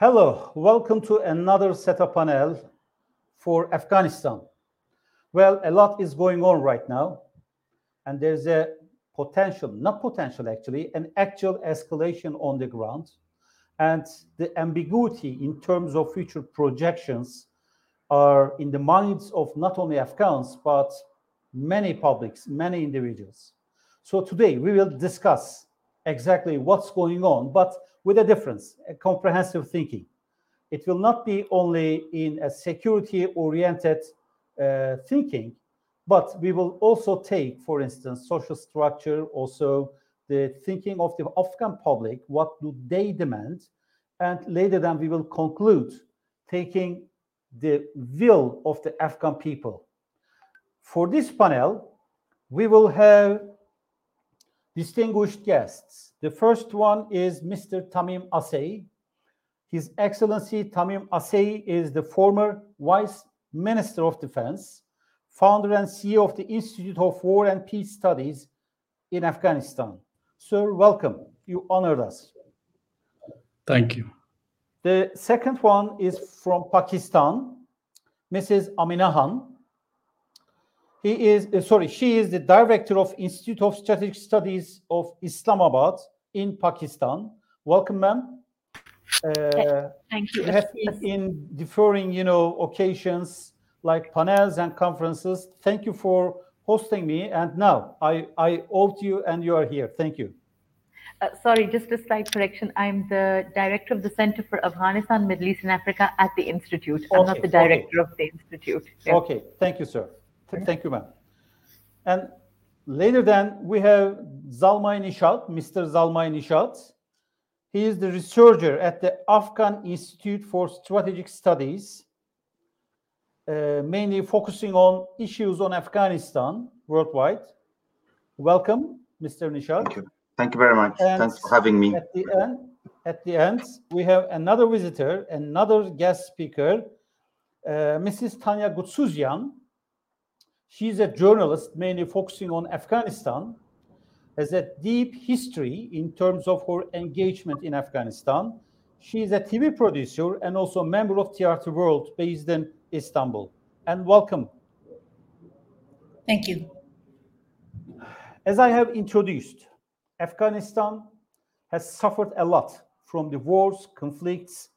Hello, welcome to another SETA panel for Afghanistan. Well, a lot is going on right now, and there's a potential, not potential actually, an actual escalation on the ground. And the ambiguity in terms of future projections are in the minds of not only Afghans, but many publics, many individuals. So today we will discuss exactly what's going on, but with a difference, a comprehensive thinking. It will not be only in a security oriented uh, thinking, but we will also take, for instance, social structure, also the thinking of the Afghan public, what do they demand? And later then we will conclude taking the will of the Afghan people. For this panel, we will have distinguished guests. The first one is Mr. Tamim Asey. His Excellency Tamim Asey is the former Vice Minister of Defense, founder and CEO of the Institute of War and Peace Studies in Afghanistan. Sir, welcome. You honored us. Thank you. The second one is from Pakistan, Mrs. Amina Khan. He is uh, sorry, she is the director of Institute of Strategic Studies of Islamabad in Pakistan. Welcome, ma'am. Uh, Thank you. Have been in differing, you know, occasions like panels and conferences. Thank you for hosting me. And now I I owe to you, and you are here. Thank you. Uh, sorry, just a slight correction. I'm the director of the Center for Afghanistan, Middle East, and Africa at the Institute. I'm not the director okay. of the Institute. Yeah. Okay, thank you, sir. Th thank you, ma'am. And later then, we have Zalmay Nishat, Mr. Zalmay Nishat. He is the researcher at the Afghan Institute for Strategic Studies, uh, mainly focusing on issues on Afghanistan worldwide. Welcome, Mr. Nishat. Thank you. Thank you very much. And Thanks for having me. At the end, at the end, we have another visitor, another guest speaker, uh, Mrs. Tanya Goudsouzian. She's a journalist mainly focusing on Afghanistan, has a deep history in terms of her engagement in Afghanistan. She is a TV producer and also a member of TRT World based in Istanbul. And welcome. Thank you. As I have introduced, Afghanistan has suffered a lot from the wars, conflicts,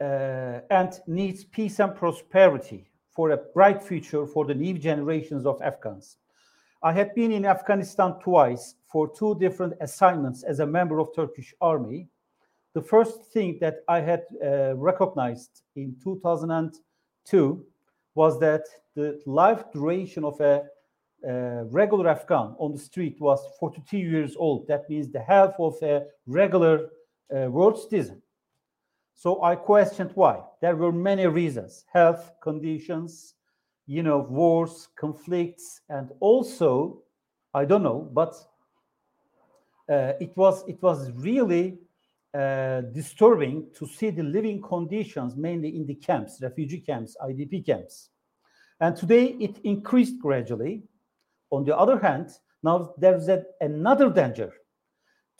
uh, and needs peace and prosperity for a bright future for the new generations of Afghans. I have been in Afghanistan twice for two different assignments as a member of Turkish army. The first thing that I had uh, recognized in 2002 was that the life duration of a uh, regular Afghan on the street was 42 years old. That means the half of a regular uh, world citizen. So I questioned why. There were many reasons health conditions, you know, wars, conflicts, and also, I don't know, but uh, it was it was really uh, disturbing to see the living conditions, mainly in the camps, refugee camps, IDP camps. And today it increased gradually. On the other hand, now there's a, another danger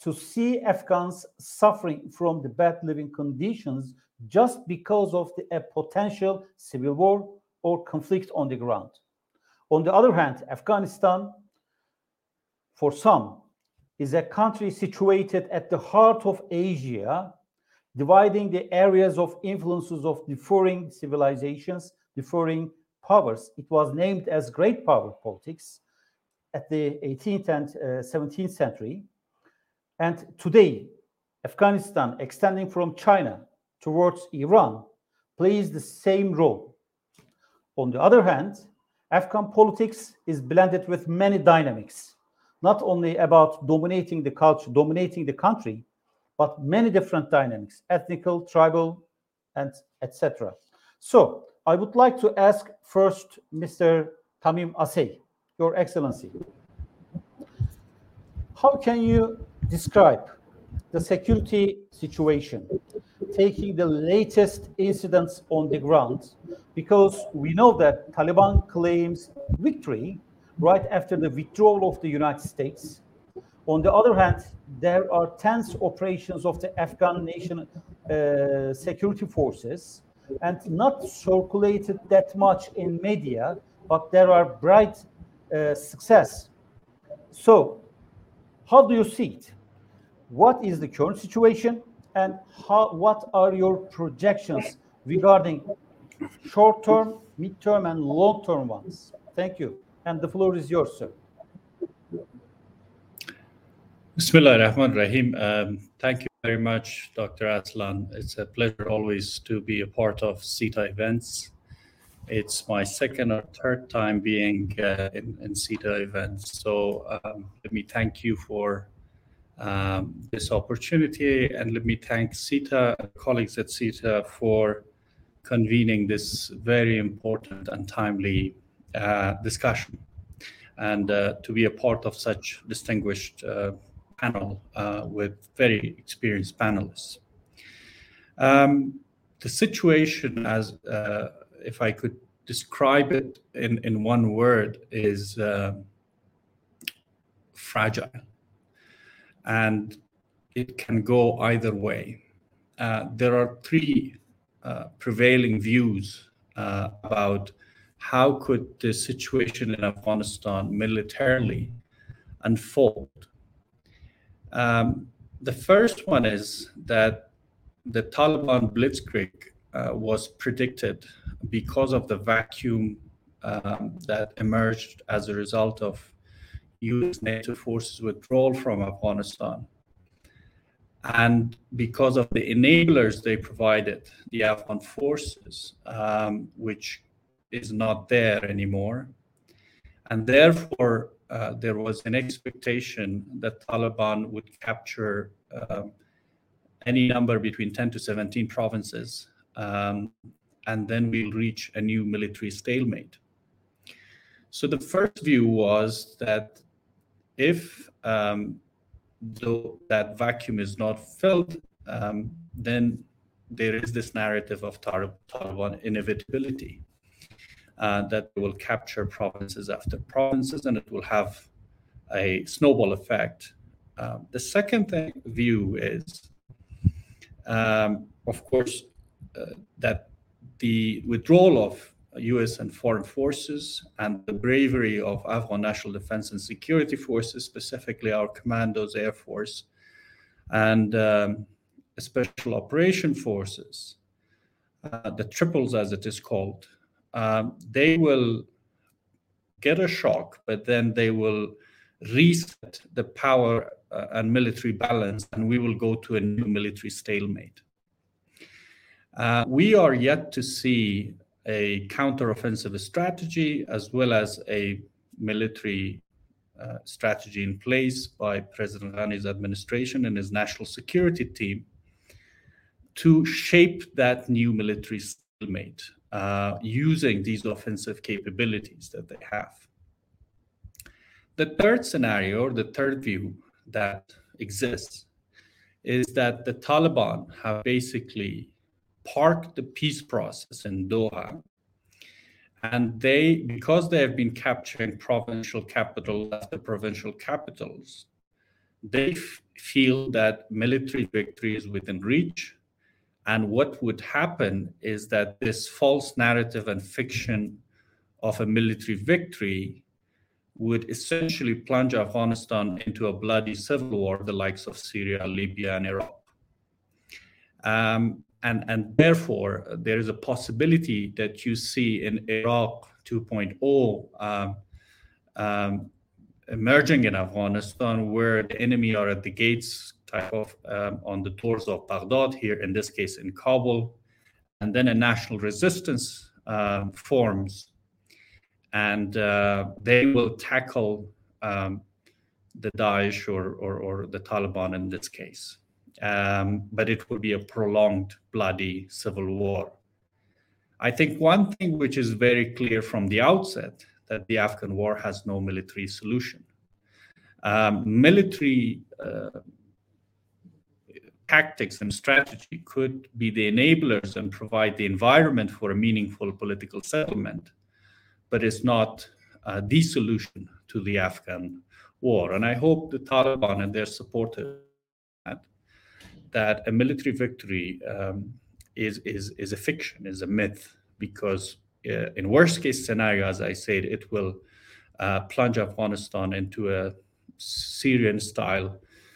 to see Afghans suffering from the bad living conditions just because of the, a potential civil war or conflict on the ground. On the other hand, Afghanistan, for some, is a country situated at the heart of Asia, dividing the areas of influences of differing civilizations, differing powers. It was named as great power politics at the 18th and uh, 17th century. And today, Afghanistan, extending from China towards Iran, plays the same role. On the other hand, Afghan politics is blended with many dynamics, not only about dominating the culture, dominating the country, but many different dynamics, ethnical, tribal, and etc. So I would like to ask first Mr. Tamim Asey, Your Excellency. How can you describe the security situation, taking the latest incidents on the ground, because we know that Taliban claims victory right after the withdrawal of the United States. On the other hand, there are tense operations of the Afghan nation uh, security forces and not circulated that much in media, but there are bright uh, success. So, how do you see it? What is the current situation, and how? What are your projections regarding short-term, mid-term, and long-term ones? Thank you, and the floor is yours, sir. Bismillah rahman rahim. Um, thank you very much, Dr. Aslan. It's a pleasure always to be a part of SETA events. It's my second or third time being uh, in, in SETA events. So um, let me thank you for um, this opportunity and let me thank SETA, colleagues at SETA for convening this very important and timely uh, discussion and uh, to be a part of such distinguished uh, panel uh, with very experienced panelists. Um, the situation, as uh, if I could describe it in, in one word, is uh, fragile. And it can go either way. Uh, there are three uh, prevailing views uh, about how could the situation in Afghanistan militarily unfold um, the first one is that the Taliban blitzkrieg uh, was predicted because of the vacuum um, that emerged as a result of US NATO forces withdrawal from Afghanistan. And because of the enablers they provided, the Afghan forces, um, which is not there anymore. And therefore, uh, there was an expectation that Taliban would capture uh, any number between 10 to 17 provinces, um, and then we'll reach a new military stalemate. So the first view was that if um, though that vacuum is not filled, um, then there is this narrative of Taliban inevitability uh, that will capture provinces after provinces and it will have a snowball effect. Uh, the second thing, view is, um, of course, uh, that the withdrawal of US and foreign forces and the bravery of Afghan National Defense and Security Forces, specifically our commandos, Air Force, and um, Special Operation Forces, uh, the triples as it is called, um, they will get a shock, but then they will reset the power uh, and military balance, and we will go to a new military stalemate. Uh, we are yet to see a counteroffensive strategy as well as a military uh, strategy in place by President Ghani's administration and his national security team to shape that new military stalemate uh, using these offensive capabilities that they have. The third scenario, or the third view that exists, is that the Taliban have basically parked the peace process in Doha. And they, because they have been capturing provincial capital after provincial capitals, they f- feel that military victory is within reach and what would happen is that this false narrative and fiction of a military victory would essentially plunge Afghanistan into a bloody civil war, the likes of Syria, Libya, and Iraq. Um, and, and therefore, there is a possibility that you see in Iraq 2.0 um, um, emerging in Afghanistan, where the enemy are at the gates type of um, on the doors of Baghdad here, in this case in Kabul, and then a national resistance um, forms, and uh, they will tackle um, the Daesh or, or, or, the Taliban in this case. Um, but it will be a prolonged, bloody civil war. I think one thing which is very clear from the outset that the Afghan war has no military solution. Um, military uh, tactics and strategy could be the enablers and provide the environment for a meaningful political settlement, but it's not uh, the solution to the Afghan war. And I hope the Taliban and their supporters that a military victory um, is, is, is a fiction, is a myth, because uh, in worst case scenario, as I said, it will uh, plunge Afghanistan into a Syrian style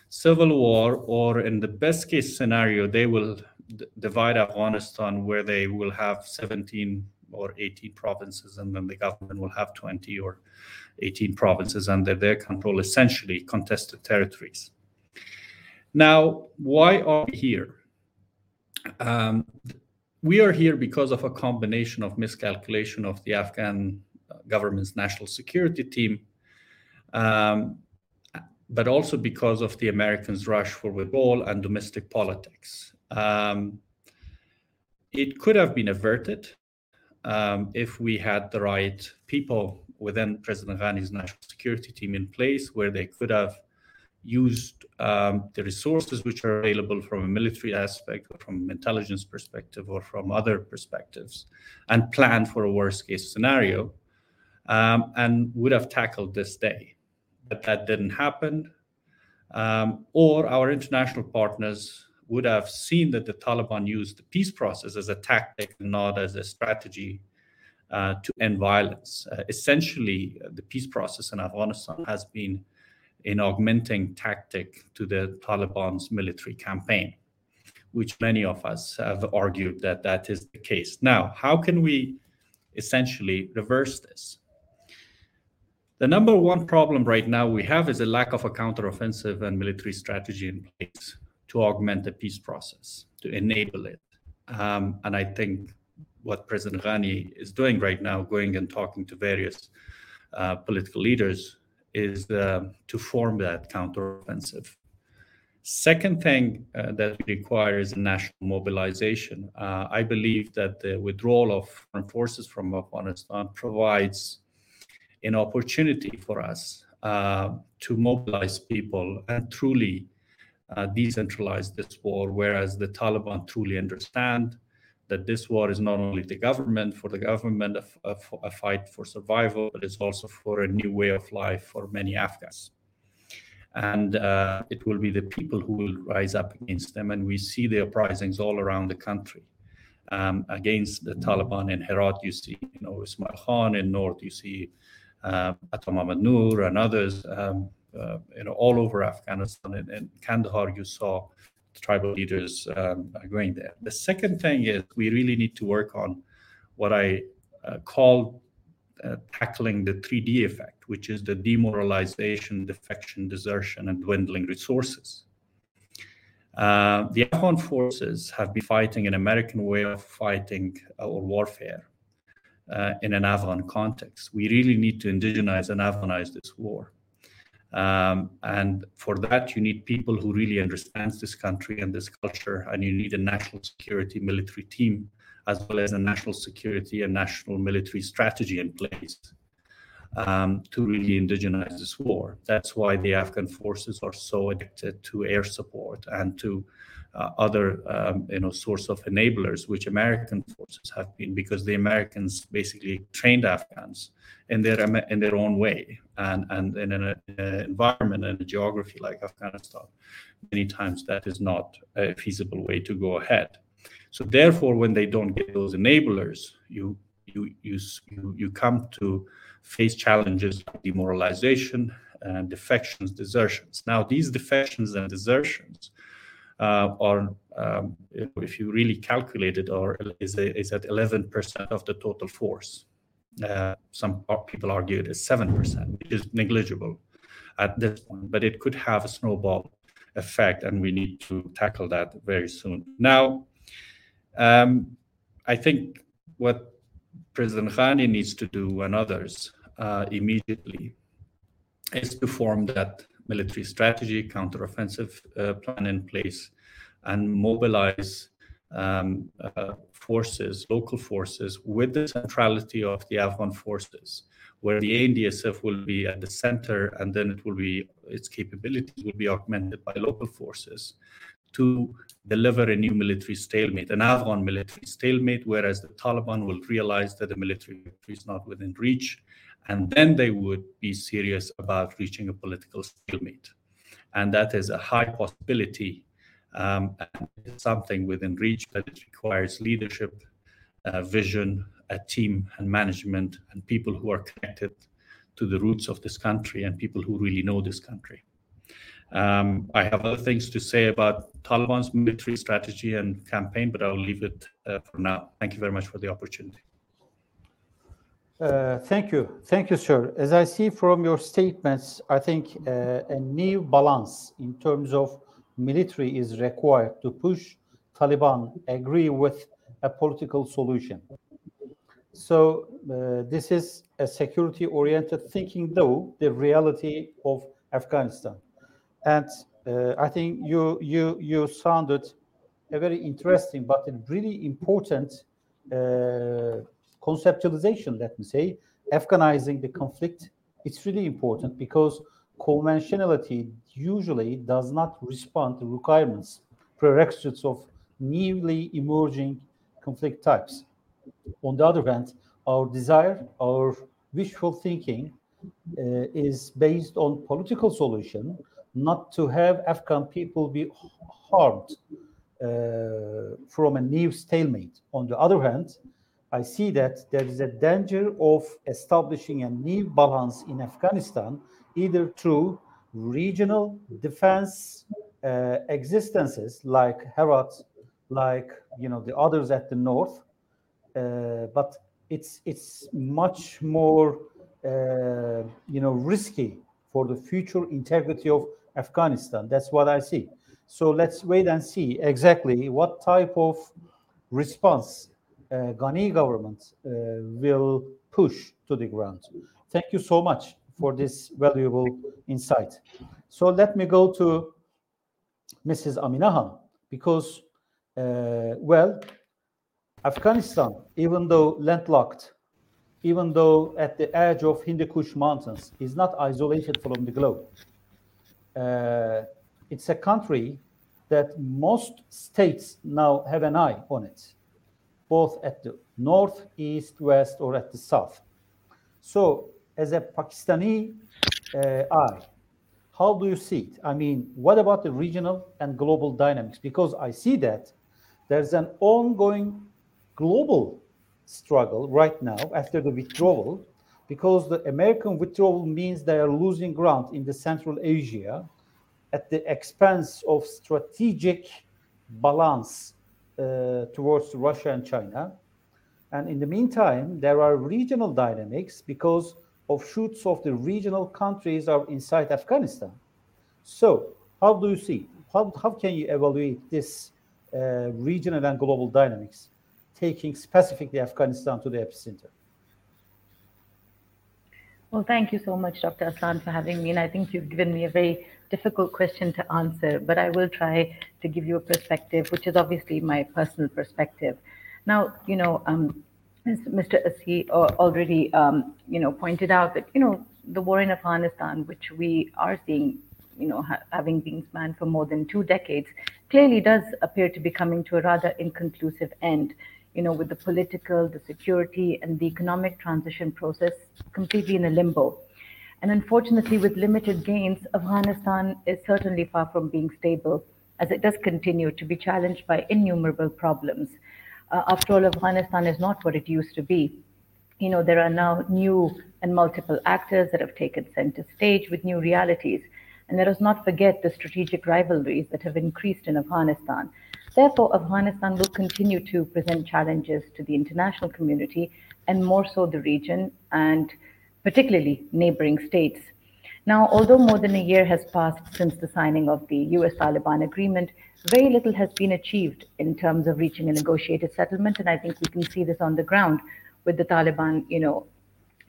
civil war, or in the best case scenario, they will d- divide Afghanistan where they will have 17 or 18 provinces, and then the government will have 20 or 18 provinces under their control, essentially contested territories. Now, why are we here? Um, we are here because of a combination of miscalculation of the Afghan government's national security team, um, but also because of the Americans' rush for withdrawal and domestic politics. Um, it could have been averted um, if we had the right people within President Ghani's national security team in place where they could have used um, the resources which are available from a military aspect or from intelligence perspective or from other perspectives and planned for a worst case scenario um, and would have tackled this day. But that didn't happen. Um, or our international partners would have seen that the Taliban used the peace process as a tactic, and not as a strategy uh, to end violence. Uh, essentially, uh, the peace process in Afghanistan has been an augmenting tactic to the Taliban's military campaign, which many of us have argued that that is the case. Now, how can we essentially reverse this? The number one problem right now we have is a lack of a counteroffensive and military strategy in place to augment the peace process, to enable it. Um, and I think what President Ghani is doing right now, going and talking to various uh, political leaders, is uh, to form that counteroffensive. Second thing uh, that we require is a national mobilization. Uh, I believe that the withdrawal of foreign forces from Afghanistan provides an opportunity for us to mobilize people and truly decentralize this war, whereas the Taliban truly understand that this war is not only the government for the government a, a, a, fight for survival, but it's also for a new way of life for many Afghans. And uh, it will be the people who will rise up against them. And we see the uprisings all around the country um, against the Taliban. In Herat, you see, you know, Ismail Khan. In North, you see uh, Mohammad Noor and others. Um, uh, you know, all over Afghanistan. and in Kandahar, you saw tribal leaders um, going there. The second thing is we really need to work on what I uh, call uh, tackling the 3D effect, which is the demoralization, defection, desertion, and dwindling resources. Uh, the Afghan forces have been fighting an American way of fighting or warfare uh, in an Afghan context. We really need to indigenize and Afghanize this war. Um, and for that, you need people who really understands this country and this culture, and you need a national security military team, as well as a national security and national military strategy in place um, to really indigenize this war. That's why the Afghan forces are so addicted to air support and to other um, you know source of enablers, which American forces have been, because the Americans basically trained Afghans in their in their own way and and in an, environment and a geography like Afghanistan, many times that is not a feasible way to go ahead. So therefore, when they don't get those enablers, you you you you, you come to face challenges like demoralization and defections, desertions. Now, these defections and desertions uh, are, um, if you really calculate it, or is, is at 11% of the total force. Uh, some people argue it is 7%, which is negligible at this point, but it could have a snowball effect, and we need to tackle that very soon. Now, um, I think what President Ghani needs to do and others uh, immediately is to form that military strategy, counteroffensive uh, plan in place, and mobilize um, uh, forces, local forces, with the centrality of the Afghan forces, where the ANDSF will be at the center, and then it will be its capabilities will be augmented by local forces to deliver a new military stalemate, an Afghan military stalemate, whereas the Taliban will realize that the military is not within reach, and then they would be serious about reaching a political stalemate. And that is a high possibility Um, it's something within reach, but it requires leadership, uh, vision, a team, and management, and people who are connected to the roots of this country and people who really know this country. Um, I have other things to say about Taliban's military strategy and campaign, but I'll leave it uh, for now. Thank you very much for the opportunity. Uh, thank you. Thank you, sir. As I see from your statements, I think uh, a new balance in terms of military is required to push Taliban agree with a political solution. So uh, this is a security-oriented thinking, though the reality of Afghanistan. And I think you you you sounded a very interesting but a really important conceptualization. Let me say, Afghanizing the conflict. It's really important because conventionality usually does not respond to requirements, prerequisites of newly emerging conflict types. On the other hand, our desire, our wishful thinking uh, is based on political solution, not to have Afghan people be harmed uh, from a new stalemate. On the other hand, I see that there is a danger of establishing a new balance in Afghanistan, either through regional defense uh, existences like Herat, like you know the others at the north, uh, but it's it's much more uh, you know risky for the future integrity of Afghanistan. That's what I see. So let's wait and see exactly what type of response Ghani government uh, will push to the ground. Thank you so much for this valuable insight. So let me go to Mrs. Amina Khan because, uh, well, Afghanistan, even though landlocked, even though at the edge of Hindu Kush Mountains, is not isolated from the globe. Uh, it's a country that most states now have an eye on it, both at the north, east, west, or at the south. So, as a Pakistani uh, eye, how do you see it? I mean, what about the regional and global dynamics? Because I see that there's an ongoing global struggle right now after the withdrawal, because the American withdrawal means they are losing ground in the Central Asia at the expense of strategic balance towards Russia and China. And in the meantime, there are regional dynamics because offshoots of the regional countries are inside Afghanistan. So, how do you see? How, how can you evaluate this uh, regional and global dynamics? taking specifically Afghanistan to the epicenter? Well, thank you so much, Dr. Aslan, for having me. And I think you've given me a very difficult question to answer, but I will try to give you a perspective, which is obviously my personal perspective. Now, you know, um, as Mr. Asey already, um, you know, pointed out that, you know, the war in Afghanistan, which we are seeing, you know, ha having been spanned for more than two decades, clearly does appear to be coming to a rather inconclusive end you know, with the political, the security, and the economic transition process completely in a limbo. And unfortunately, with limited gains, Afghanistan is certainly far from being stable, as it does continue to be challenged by innumerable problems. Uh, after all, Afghanistan is not what it used to be. You know, there are now new and multiple actors that have taken center stage with new realities. And let us not forget the strategic rivalries that have increased in Afghanistan. Therefore, Afghanistan will continue to present challenges to the international community and more so the region and particularly neighboring states. Now, although more than a year has passed since the signing of the US Taliban agreement, very little has been achieved in terms of reaching a negotiated settlement. And I think we can see this on the ground with the Taliban, you know,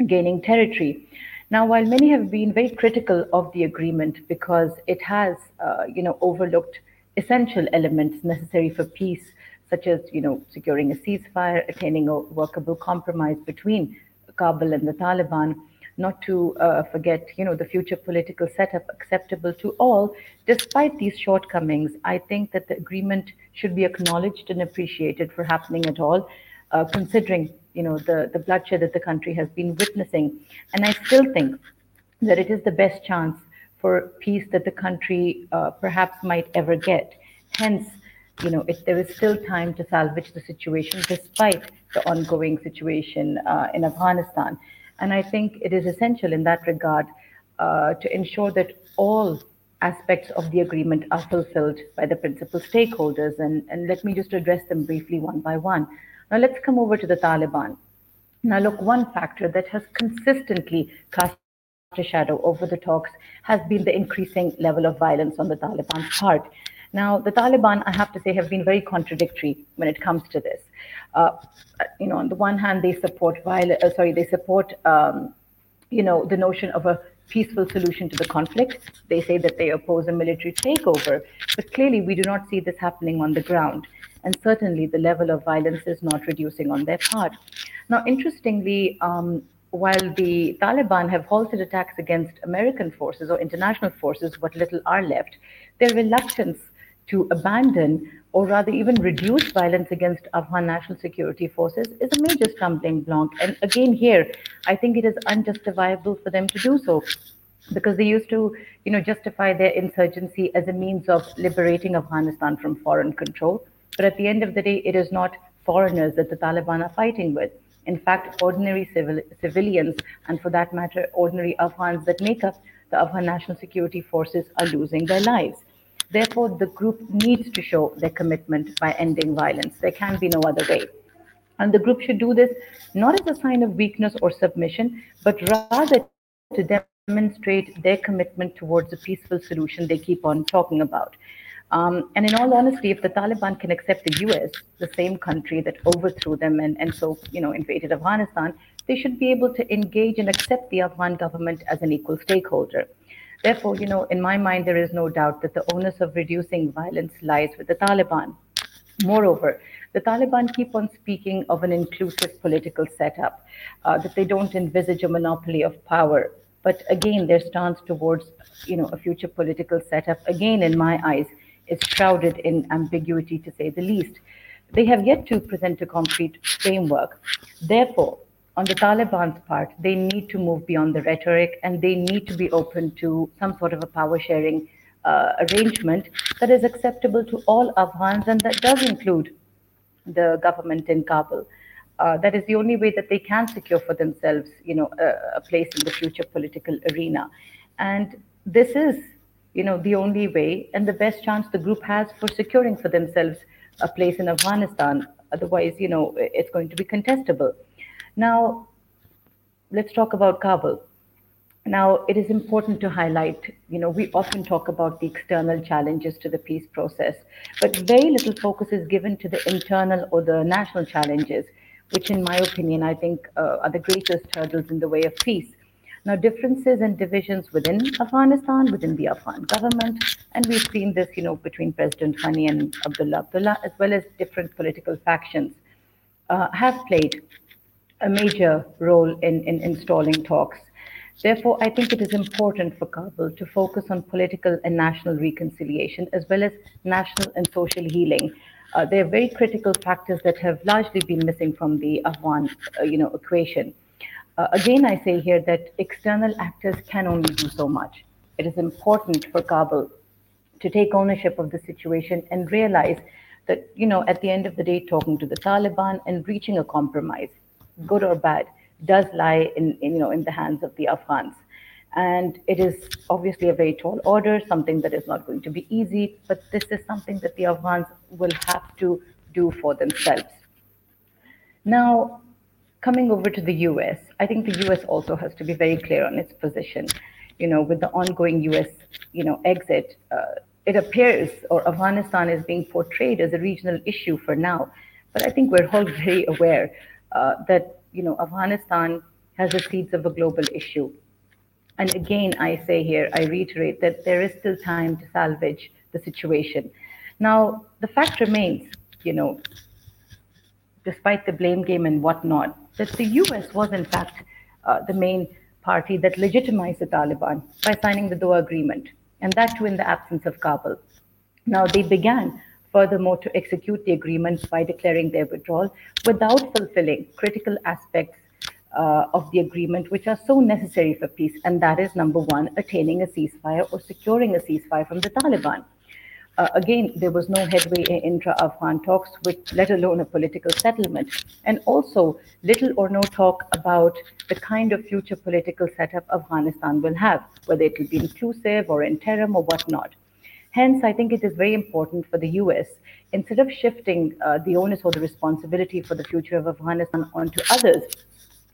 gaining territory. Now, while many have been very critical of the agreement because it has, uh, you know, overlooked essential elements necessary for peace, such as you know securing a ceasefire, attaining a workable compromise between Kabul and the Taliban. Not to uh, forget, you know, the future political setup acceptable to all. Despite these shortcomings, I think that the agreement should be acknowledged and appreciated for happening at all, uh, considering, you know, the the bloodshed that the country has been witnessing. And I still think that it is the best chance for peace that the country uh, perhaps might ever get. Hence, you know, there is still time to salvage the situation despite the ongoing situation uh, in Afghanistan. And I think it is essential in that regard uh, to ensure that all aspects of the agreement are fulfilled by the principal stakeholders. And, and let me just address them briefly one by one. Now, let's come over to the Taliban. Now, look, one factor that has consistently cast a shadow over the talks has been the increasing level of violence on the Taliban's part. Now, the Taliban, I have to say, have been very contradictory when it comes to this. Uh, you know, on the one hand, they support violence. Uh, sorry, they support, um, you know, the notion of a peaceful solution to the conflict. They say that they oppose a military takeover, but clearly we do not see this happening on the ground. And certainly, the level of violence is not reducing on their part. Now, interestingly, um, while the Taliban have halted attacks against American forces or international forces, what little are left, their reluctance to abandon or rather even reduce violence against Afghan national security forces is a major stumbling block. And again, here, I think it is unjustifiable for them to do so because they used to, you know, justify their insurgency as a means of liberating Afghanistan from foreign control. But at the end of the day, it is not foreigners that the Taliban are fighting with. In fact, ordinary civil, civilians, and for that matter, ordinary Afghans that make up the Afghan National Security Forces are losing their lives. Therefore, the group needs to show their commitment by ending violence. There can be no other way. And the group should do this not as a sign of weakness or submission, but rather to demonstrate their commitment towards a peaceful solution they keep on talking about. Um, and in all honesty, if the Taliban can accept the US, the same country that overthrew them and, and so, you know, invaded Afghanistan, they should be able to engage and accept the Afghan government as an equal stakeholder. Therefore, you know, in my mind, there is no doubt that the onus of reducing violence lies with the Taliban. Moreover, the Taliban keep on speaking of an inclusive political setup, uh, that they don't envisage a monopoly of power. But again, their stance towards, you know, a future political setup, again, in my eyes, is shrouded in ambiguity, to say the least. They have yet to present a concrete framework. Therefore, on the Taliban's part, they need to move beyond the rhetoric and they need to be open to some sort of a power sharing uh, arrangement that is acceptable to all Afghans and that does include the government in Kabul. Uh, that is the only way that they can secure for themselves, you know, a, a place in the future political arena. And this is, you know, the only way and the best chance the group has for securing for themselves a place in Afghanistan. Otherwise, you know, it's going to be contestable. Now, let's talk about Kabul. Now, it is important to highlight, you know, we often talk about the external challenges to the peace process, but very little focus is given to the internal or the national challenges, which, in my opinion, I think uh, are the greatest hurdles in the way of peace. Now, differences and divisions within Afghanistan, within the Afghan government, and we've seen this, you know, between President Ghani and Abdullah Abdullah, as well as different political factions, uh, have played a major role in, in installing talks. Therefore, I think it is important for Kabul to focus on political and national reconciliation as well as national and social healing. Uh, they are very critical factors that have largely been missing from the Afghan, uh, you know, equation. Uh, again, I say here that external actors can only do so much. It is important for Kabul to take ownership of the situation and realize that, you know, at the end of the day, talking to the Taliban and reaching a compromise good or bad, does lie in, in, you know in the hands of the Afghans. And it is obviously a very tall order, something that is not going to be easy, but this is something that the Afghans will have to do for themselves. Now, coming over to the US, I think the US also has to be very clear on its position. You know, with the ongoing US, you know, exit, uh, it appears, or Afghanistan is being portrayed as a regional issue for now. But I think we're all very aware uh, that you know Afghanistan has the seeds of a global issue. And again, I say here, I reiterate that there is still time to salvage the situation. Now, the fact remains, you know, despite the blame game and whatnot, that the US was in fact uh, the main party that legitimized the Taliban by signing the Doha Agreement, and that too in the absence of Kabul. Now, they began furthermore to execute the agreement by declaring their withdrawal without fulfilling critical aspects uh, of the agreement, which are so necessary for peace. And that is number one, attaining a ceasefire or securing a ceasefire from the Taliban. uh, again, there was no headway in intra-Afghan talks, with let alone a political settlement, and also little or no talk about the kind of future political setup Afghanistan will have, whether it will be inclusive or interim or whatnot. Hence, I think it is very important for the US, instead of shifting uh, the onus or the responsibility for the future of Afghanistan onto others,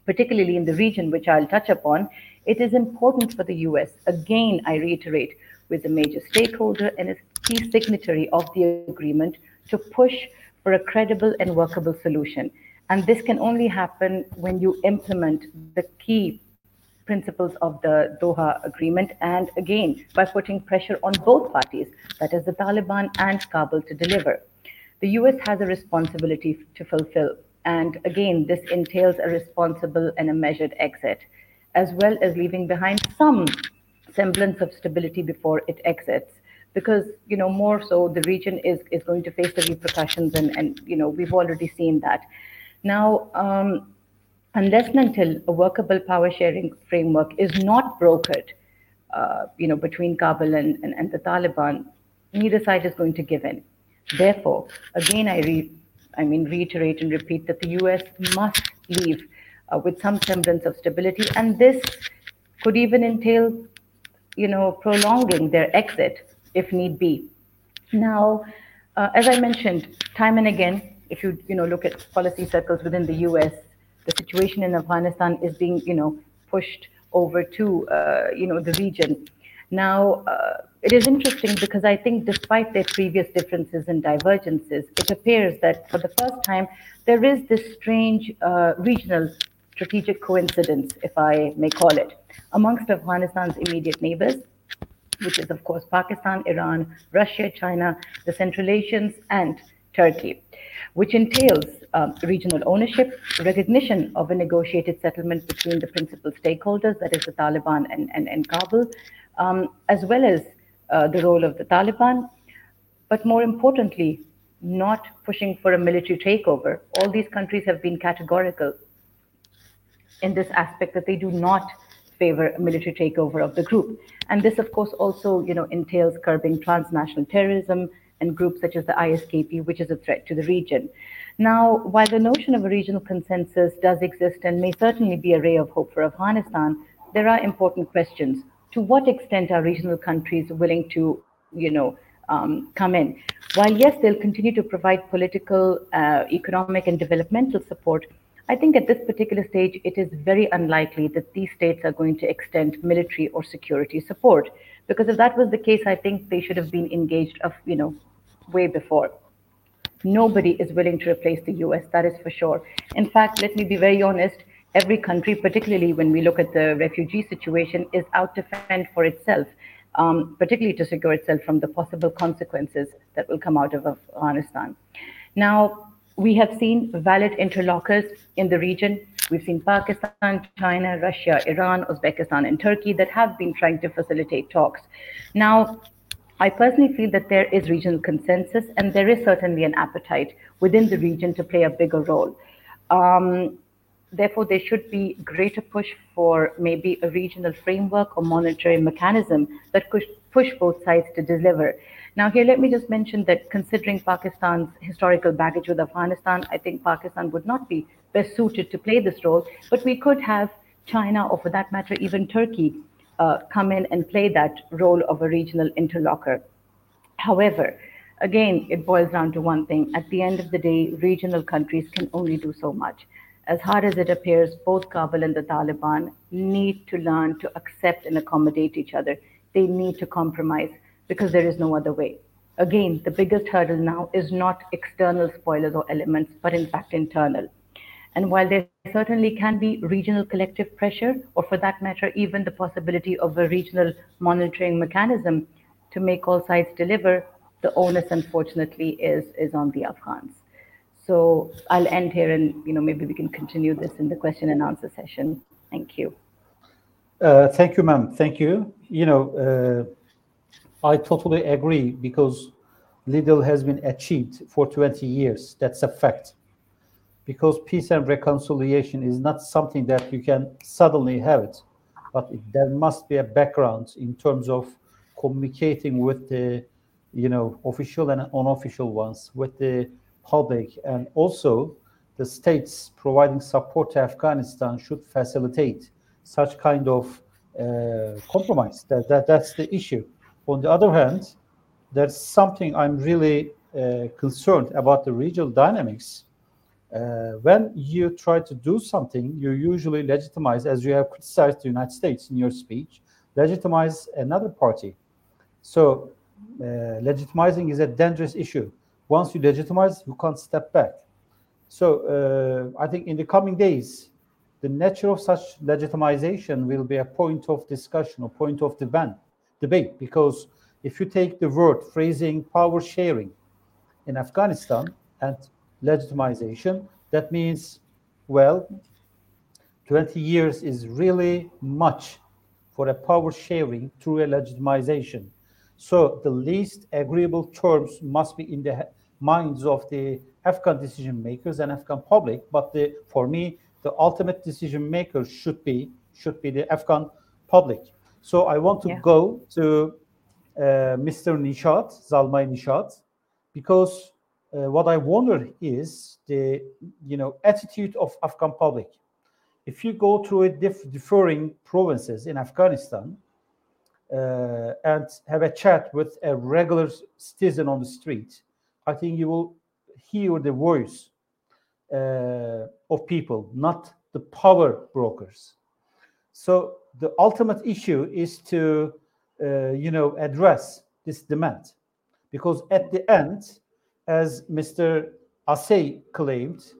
particularly in the region, which I'll touch upon, it is important for the US, again, I reiterate, with a major stakeholder and a key signatory of the agreement to push for a credible and workable solution. And this can only happen when you implement the key principles of the Doha Agreement, and again, by putting pressure on both parties, that is the Taliban and Kabul, to deliver. The US has a responsibility to fulfill, and again, this entails a responsible and a measured exit, as well as leaving behind some semblance of stability before it exits because you know more so the region is is going to face the repercussions and and you know we've already seen that now um, unless and until a workable power sharing framework is not brokered uh, you know between kabul and, and, and the taliban neither side is going to give in therefore again i re- i mean reiterate and repeat that the us must leave uh, with some semblance of stability and this could even entail you know, prolonging their exit if need be. Now, uh, as I mentioned, time and again, if you you know look at policy circles within the U.S., the situation in Afghanistan is being you know pushed over to uh, you know the region. Now, uh, it is interesting because I think despite their previous differences and divergences, it appears that for the first time there is this strange uh, regional strategic coincidence, if I may call it amongst Afghanistan's immediate neighbors, which is, of course, Pakistan, Iran, Russia, China, the Central Asians, and Turkey, which entails um, regional ownership, recognition of a negotiated settlement between the principal stakeholders, that is the Taliban and, and, and Kabul, um, as well as uh, the role of the Taliban, but more importantly, not pushing for a military takeover. All these countries have been categorical in this aspect that they do not favor a military takeover of the group. And this, of course, also you know, entails curbing transnational terrorism and groups such as the ISKP, which is a threat to the region. Now, while the notion of a regional consensus does exist and may certainly be a ray of hope for Afghanistan, there are important questions. To what extent are regional countries willing to, you know, um, come in? While yes, they'll continue to provide political, uh, economic, and developmental support, I think at this particular stage, it is very unlikely that these states are going to extend military or security support. Because if that was the case, I think they should have been engaged of, you know, way before. Nobody is willing to replace the US, that is for sure. In fact, let me be very honest, every country, particularly when we look at the refugee situation, is out to fend for itself, um, particularly to secure itself from the possible consequences that will come out of Afghanistan. Now, we have seen valid interlocutors in the region. We've seen Pakistan, China, Russia, Iran, Uzbekistan, and Turkey that have been trying to facilitate talks. Now, I personally feel that there is regional consensus and there is certainly an appetite within the region to play a bigger role. Um, therefore, there should be greater push for maybe a regional framework or monitoring mechanism that could push both sides to deliver. Now, here, let me just mention that considering Pakistan's historical baggage with Afghanistan, I think Pakistan would not be best suited to play this role, but we could have China, or for that matter, even Turkey, uh, come in and play that role of a regional interlocutor. However, again, it boils down to one thing. At the end of the day, regional countries can only do so much. As hard as it appears, both Kabul and the Taliban need to learn to accept and accommodate each other. They need to compromise because there is no other way. Again, the biggest hurdle now is not external spoilers or elements, but in fact internal. And while there certainly can be regional collective pressure, or for that matter, even the possibility of a regional monitoring mechanism to make all sides deliver, the onus, unfortunately, is, is on the Afghans. So I'll end here and you know maybe we can continue this in the question and answer session. Thank you. Uh, thank you, ma'am. Thank you. You know, uh, I totally agree because little has been achieved for 20 years. That's a fact. Because peace and reconciliation is not something that you can suddenly have it, but it, there must be a background in terms of communicating with the you know, official and unofficial ones, with the public, and also the states providing support to Afghanistan should facilitate such kind of uh, compromise. That, that that's the issue. On the other hand, there's something I'm really uh, concerned about the regional dynamics. Uh, when you try to do something, you usually legitimize, as you have criticized the United States in your speech, legitimize another party. So uh, legitimizing is a dangerous issue. Once you legitimize, you can't step back. So uh, I think in the coming days, the nature of such legitimization will be a point of discussion or point of debate, debate because if you take the word phrasing power sharing in Afghanistan and legitimization, that means, well, 20 years is really much for a power sharing through a legitimization. So the least agreeable terms must be in the minds of the Afghan decision makers and Afghan public. But the, for me, the ultimate decision maker should be should be the Afghan public. So I want to yeah. go to uh, Mr. Nishat, Zalmay Nishat, because uh, what I wonder is the you know attitude of Afghan public. If you go through a diff- differing provinces in Afghanistan uh, and have a chat with a regular citizen on the street, I think you will hear the voice uh, of people, not the power brokers. So the ultimate issue is to, uh, you know, address this demand, because at the end, as Mr. Asey claimed,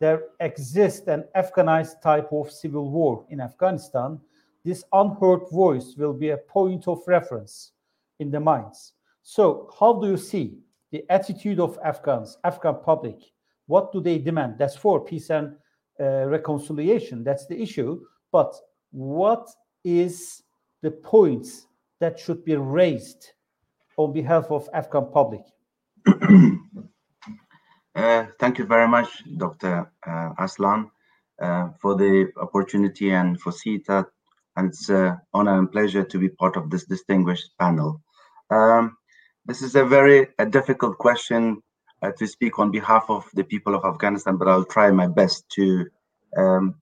there exists an Afghanized type of civil war in Afghanistan. This unheard voice will be a point of reference in the minds. So, how do you see the attitude of Afghans, Afghan public? What do they demand? That's for peace and uh, reconciliation. That's the issue. But what is the points that should be raised on behalf of Afghan public? Uh, thank you very much, Dr. Uh, Aslan, uh, for the opportunity and for SETA. And it's an honor and pleasure to be part of this distinguished panel. Um, this is a very a difficult question uh, to speak on behalf of the people of Afghanistan, but I'll try my best to um,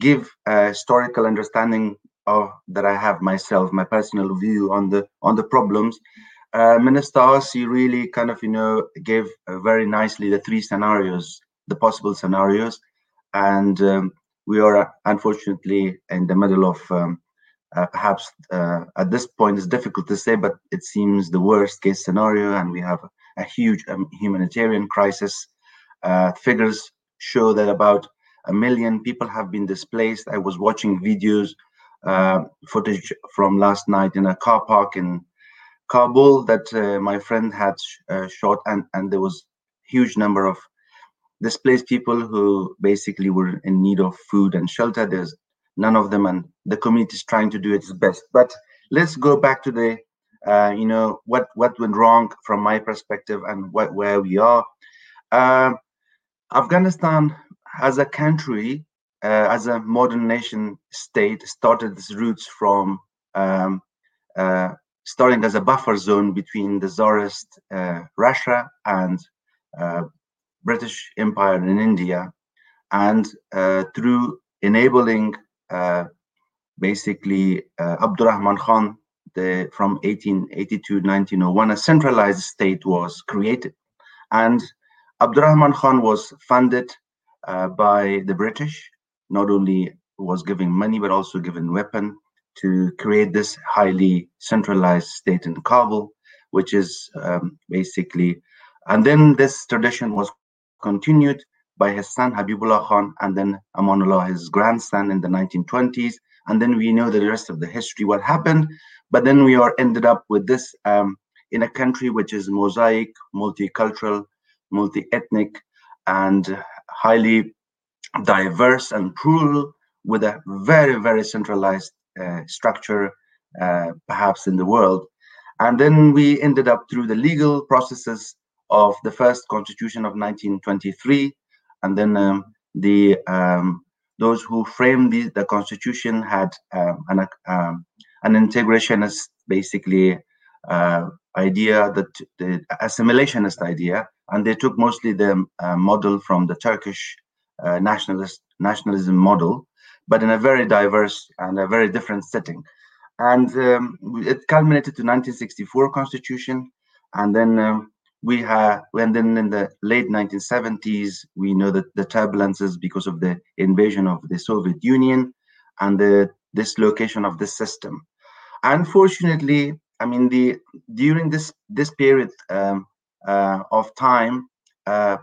give a historical understanding of that I have myself, my personal view on the on the problems. Uh, Minister Asey really kind of you know gave uh, very nicely the three scenarios, the possible scenarios, and um, we are unfortunately in the middle of um, uh, perhaps uh, at this point it's difficult to say, but it seems the worst case scenario, and we have a huge um, humanitarian crisis. Uh, figures show that about a million people have been displaced. I was watching videos, uh, footage from last night in a car park in Kabul that uh, my friend had uh, shot, and, and there was huge number of displaced people who basically were in need of food and shelter. There's none of them, and the community is trying to do its best. But let's go back to the uh, you know what what went wrong from my perspective and what where we are uh, afghanistan as a country uh, as a modern nation state started its roots from um, uh, starting as a buffer zone between the czarist uh, russia and uh, british empire in india and through enabling basically abdurrahman khan the, from 1882 to 1901, a centralized state was created. And Abdurrahman Khan was funded uh, by the British, not only was giving money, but also given weapon to create this highly centralized state in Kabul, which is um, basically, and then this tradition was continued by his son Habibullah Khan and then Amanullah, his grandson in the 1920s. And then we know the rest of the history, what happened. But then we are ended up with this um, in a country which is mosaic, multicultural, multi-ethnic, and highly diverse and plural, with a very, very centralized structure, uh, perhaps in the world. And then we ended up through the legal processes of the first constitution of 1923, and then um, the um, those who framed the, the constitution had um, an, um, an integrationist basically uh, idea, that the assimilationist idea, and they took mostly the uh, model from the Turkish uh, nationalist nationalism model, but in a very diverse and a very different setting. And um, it culminated to 1964 constitution, and then um, we have, and then in the late 1970s, we know that the turbulences because of the invasion of the Soviet Union and the dislocation of the system. Unfortunately, I mean, the during this this period um, uh, of time, uh,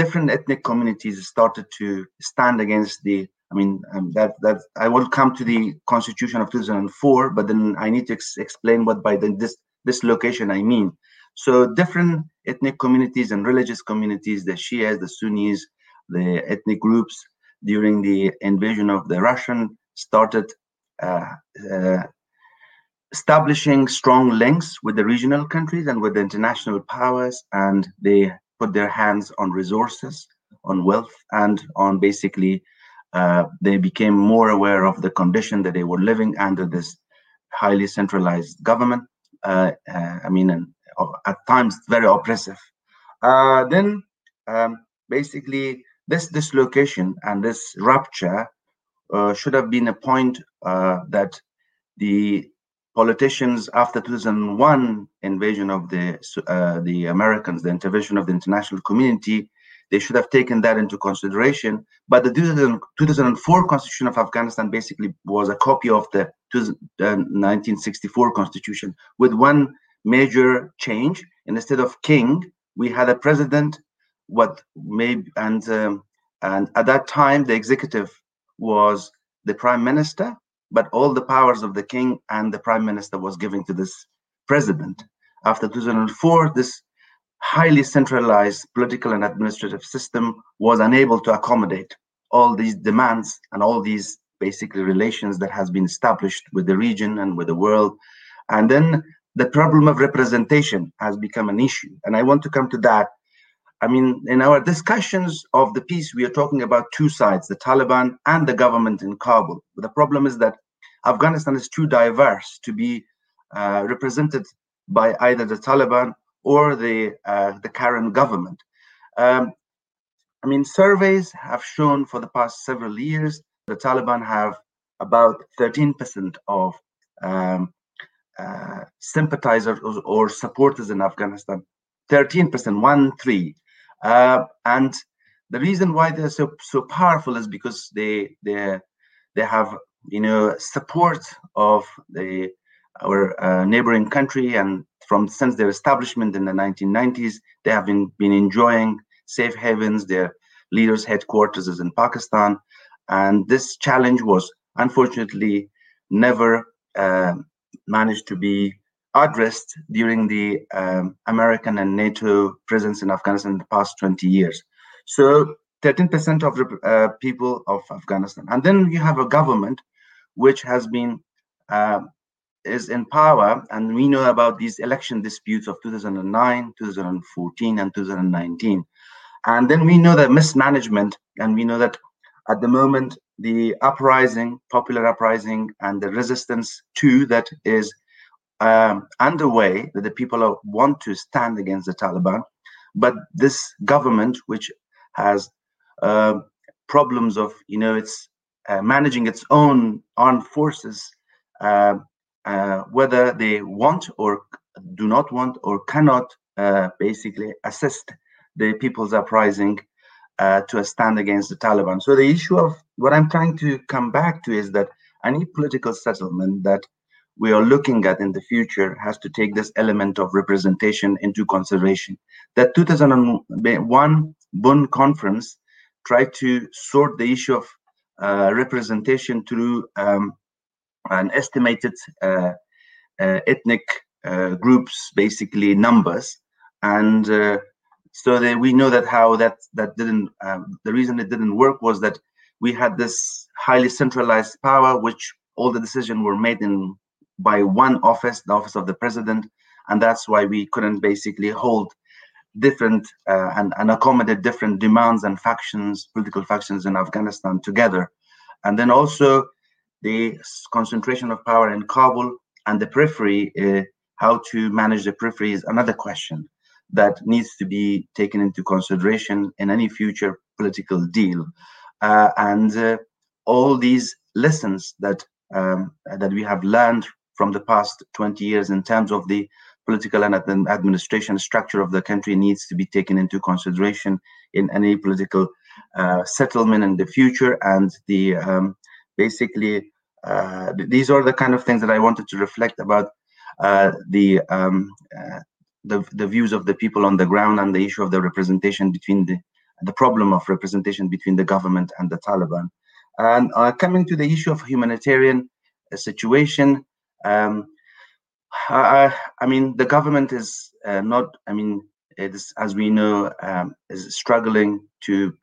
different ethnic communities started to stand against the. I mean, um, that that I will come to the Constitution of 2004, but then I need to ex explain what by the, this location I mean. So different ethnic communities and religious communities, the Shias, the Sunnis, the ethnic groups during the invasion of the Russian started uh, uh, establishing strong links with the regional countries and with the international powers, and they put their hands on resources, on wealth, and on basically uh, they became more aware of the condition that they were living under this highly centralized government. Uh, uh, I mean, and at times very oppressive. Uh, then um, basically this dislocation and this rupture uh, should have been a point uh, that the politicians after 2001 invasion of the uh, the Americans, the intervention of the international community, they should have taken that into consideration. But the 2004 constitution of Afghanistan basically was a copy of the 1964 uh, constitution with one major change. Instead of king, we had a president. What may and um, and at that time the executive was the prime minister, but all the powers of the king and the prime minister was given to this president. After 2004, this highly centralized political and administrative system was unable to accommodate all these demands and all these basically relations that has been established with the region and with the world. And then the problem of representation has become an issue. And I want to come to that. I mean, in our discussions of the peace, we are talking about two sides, the Taliban and the government in Kabul. But the problem is that Afghanistan is too diverse to be uh, represented by either the Taliban or the, uh, the current government. Um, I mean, surveys have shown for the past several years the Taliban have about 13% of um, uh, sympathizers or, or, supporters in Afghanistan, 13%, one three. Uh, and the reason why they're so so powerful is because they they they have you know support of the our uh, neighboring country and from since their establishment in the 1990s they have been been enjoying safe havens their leaders headquarters is in pakistan and this challenge was unfortunately never uh, managed to be addressed during the um, American and NATO presence in Afghanistan in the past 20 years. So 13% of the uh, people of Afghanistan. And then you have a government which has been uh, is in power, and we know about these election disputes of 2009, 2014, and 2019. And then we know that mismanagement, and we know that at the moment the uprising, popular uprising, and the resistance to that is um, underway, that the people want to stand against the Taliban. But this government, which has uh, problems of, you know, it's uh, managing its own armed forces, uh, uh whether they want or do not want or cannot uh, basically assist the people's uprising uh, to stand against the Taliban. So the issue of what I'm trying to come back to is that any political settlement that we are looking at in the future has to take this element of representation into consideration. That 2001 Bonn conference tried to sort the issue of uh, representation through um, an estimated uh, uh, ethnic uh, groups, basically numbers, and so that we know that how that that didn't um, the reason it didn't work was that we had this highly centralized power which all the decisions were made in by one office the office of the president. And that's why we couldn't basically hold different uh, and, and accommodate different demands and factions political factions in afghanistan together. And then also the concentration of power in kabul and the periphery uh, how to manage the periphery is another question that needs to be taken into consideration in any future political deal. Uh, and uh, all these lessons that um, that we have learned from the past 20 years in terms of the political and administration structure of the country needs to be taken into consideration in any political uh, settlement in the future. And the um, basically uh, these are the kind of things that I wanted to reflect about uh, the, um, uh, the the views of the people on the ground and the issue of the representation between the the problem of representation between the government and the Taliban. And uh, coming to the issue of humanitarian uh, situation, um, I, I, mean, the government is uh, not, I mean, it is, as we know, um, is struggling to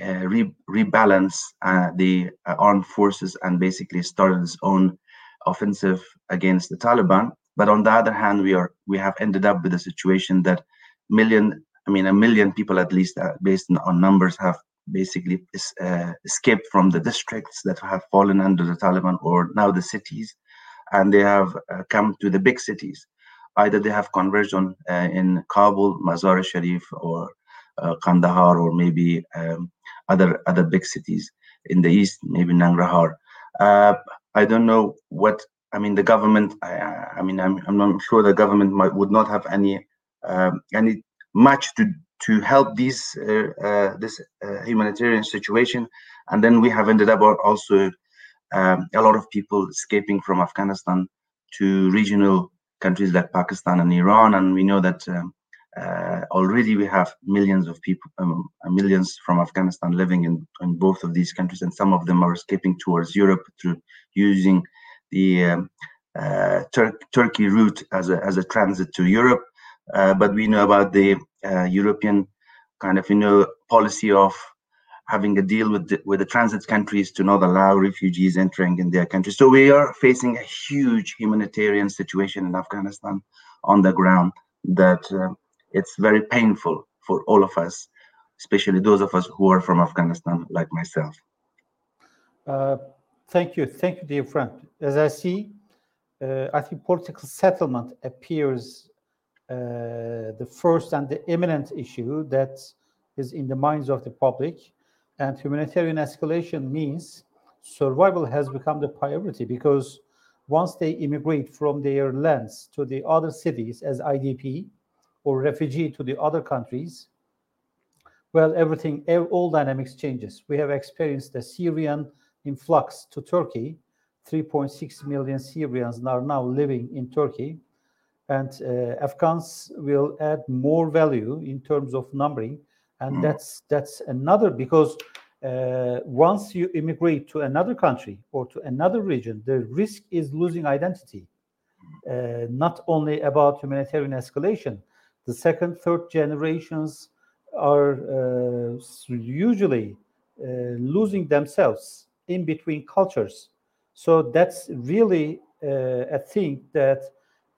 re rebalance uh, the uh, armed forces and basically started its own offensive against the Taliban. But on the other hand, we are we have ended up with a situation that million, I mean, a million people at least, based on numbers, have basically uh, escaped from the districts that have fallen under the Taliban or now the cities, and they have uh, come to the big cities. Either they have converged on uh, in Kabul, Mazar-e Sharif, or uh, Kandahar, or maybe um, other other big cities in the east, maybe Nangarhar. Uh, I don't know what I mean. The government. I, I mean, I'm, I'm sure the government might, would not have any um, any much to to help these uh, uh, this uh, humanitarian situation. And then we have ended up also um, a lot of people escaping from Afghanistan to regional countries like Pakistan and Iran. And we know that um, uh, already we have millions of people, um, millions from Afghanistan living in, in both of these countries, and some of them are escaping towards Europe through using the um, uh, Tur Turkey route as a, as a transit to Europe. Uh, but we know about the uh, European kind of you know policy of having a deal with the, with the transit countries to not allow refugees entering in their country. So we are facing a huge humanitarian situation in Afghanistan on the ground that uh, it's very painful for all of us, especially those of us who are from Afghanistan, like myself. Uh, thank you, thank you, dear friend. As I see, uh, I think political settlement appears uh, the first and the imminent issue that is in the minds of the public. And humanitarian escalation means survival has become the priority because once they immigrate from their lands to the other cities as IDP or refugee to the other countries, well, everything, all dynamics changes. We have experienced the Syrian influx to Turkey. 3.6 million Syrians are now living in Turkey and uh, Afghans will add more value in terms of numbering, and mm. that's that's another because uh, once you immigrate to another country or to another region, the risk is losing identity. Uh, not only about humanitarian escalation, the second, third generations are uh, usually uh, losing themselves in between cultures. So that's really uh, a thing that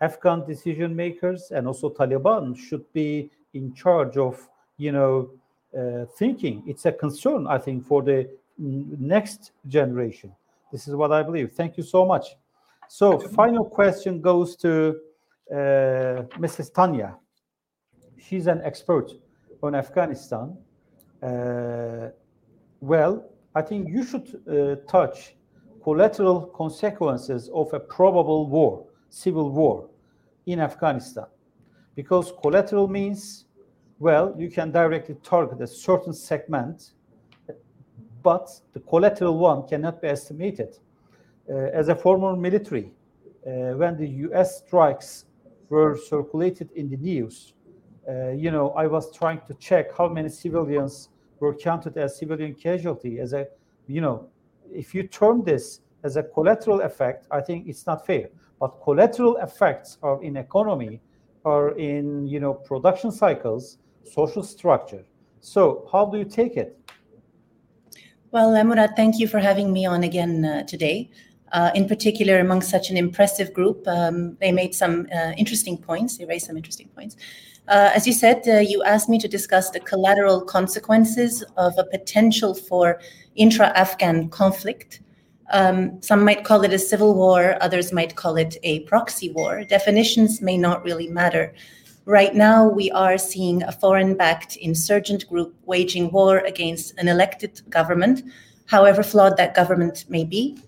Afghan decision makers and also Taliban should be in charge of, you know, uh, thinking. It's a concern, I think, for the next generation. This is what I believe. Thank you so much. So, final question goes to uh, Mrs. Tanya. She's an expert on Afghanistan. Uh, well, I think you should uh, touch collateral consequences of a probable war, civil war in Afghanistan. Because collateral means, well, you can directly target a certain segment, but the collateral one cannot be estimated. Uh, as a former military, uh, when the US strikes were circulated in the news, you know, I was trying to check how many civilians were counted as civilian casualty. As a, you know, if you term this as a collateral effect, I think it's not fair. But collateral effects are in economy, are in you know production cycles, social structure. So how do you take it? Well, Murad, thank you for having me on again uh, today. Uh, in particular, among such an impressive group, um, they made some uh, interesting points. They raised some interesting points. Uh, as you said, uh, you asked me to discuss the collateral consequences of a potential for intra-Afghan conflict Um, some might call it a civil war, others might call it a proxy war. Definitions may not really matter. Right now, we are seeing a foreign backed insurgent group waging war against an elected government, however flawed that government may be.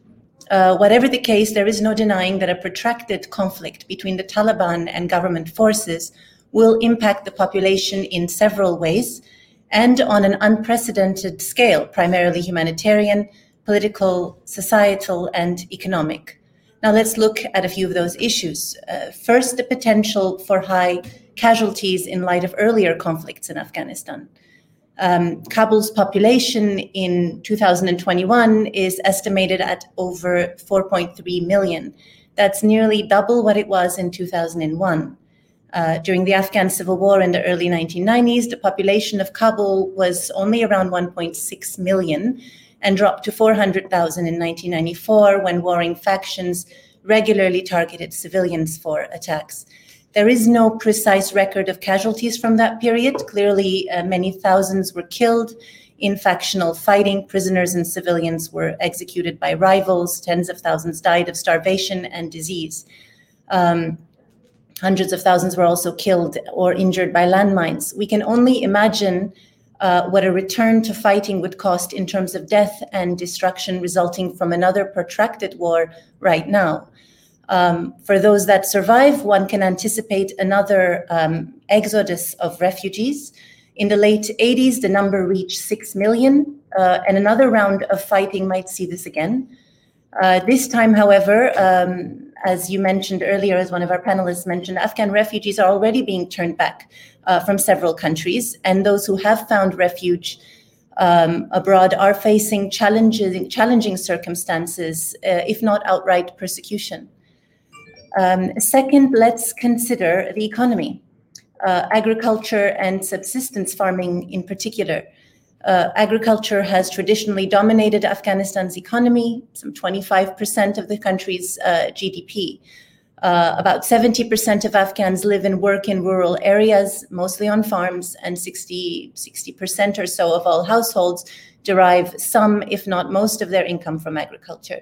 Uh, whatever the case, there is no denying that a protracted conflict between the Taliban and government forces will impact the population in several ways and on an unprecedented scale, primarily humanitarian, political, societal, and economic. Now, let's look at a few of those issues. Uh, first, the potential for high casualties in light of earlier conflicts in Afghanistan. Um, Kabul's population in 2021 is estimated at over 4.3 million. That's nearly double what it was in 2001. Uh, during the Afghan civil war in the early 1990s, the population of Kabul was only around 1.6 million and dropped to 400,000 in 1994 when warring factions regularly targeted civilians for attacks. There is no precise record of casualties from that period. Clearly, uh, many thousands were killed in factional fighting. Prisoners and civilians were executed by rivals. Tens of thousands died of starvation and disease. Um, hundreds of thousands were also killed or injured by landmines. We can only imagine uh, what a return to fighting would cost in terms of death and destruction resulting from another protracted war right now. Um, for those that survive, one can anticipate another um, exodus of refugees. In the late 80s, the number reached 6 million, uh, and another round of fighting might see this again. Uh, this time, however, um, as you mentioned earlier, as one of our panelists mentioned, Afghan refugees are already being turned back uh, from several countries, and those who have found refuge um, abroad are facing challenging, challenging circumstances, uh, if not outright persecution. Um, second, let's consider the economy, uh, agriculture and subsistence farming in particular. Uh, agriculture has traditionally dominated Afghanistan's economy, some 25% of the country's uh, GDP. Uh, about 70% of Afghans live and work in rural areas, mostly on farms, and 60, 60% or so of all households derive some, if not most, of their income from agriculture.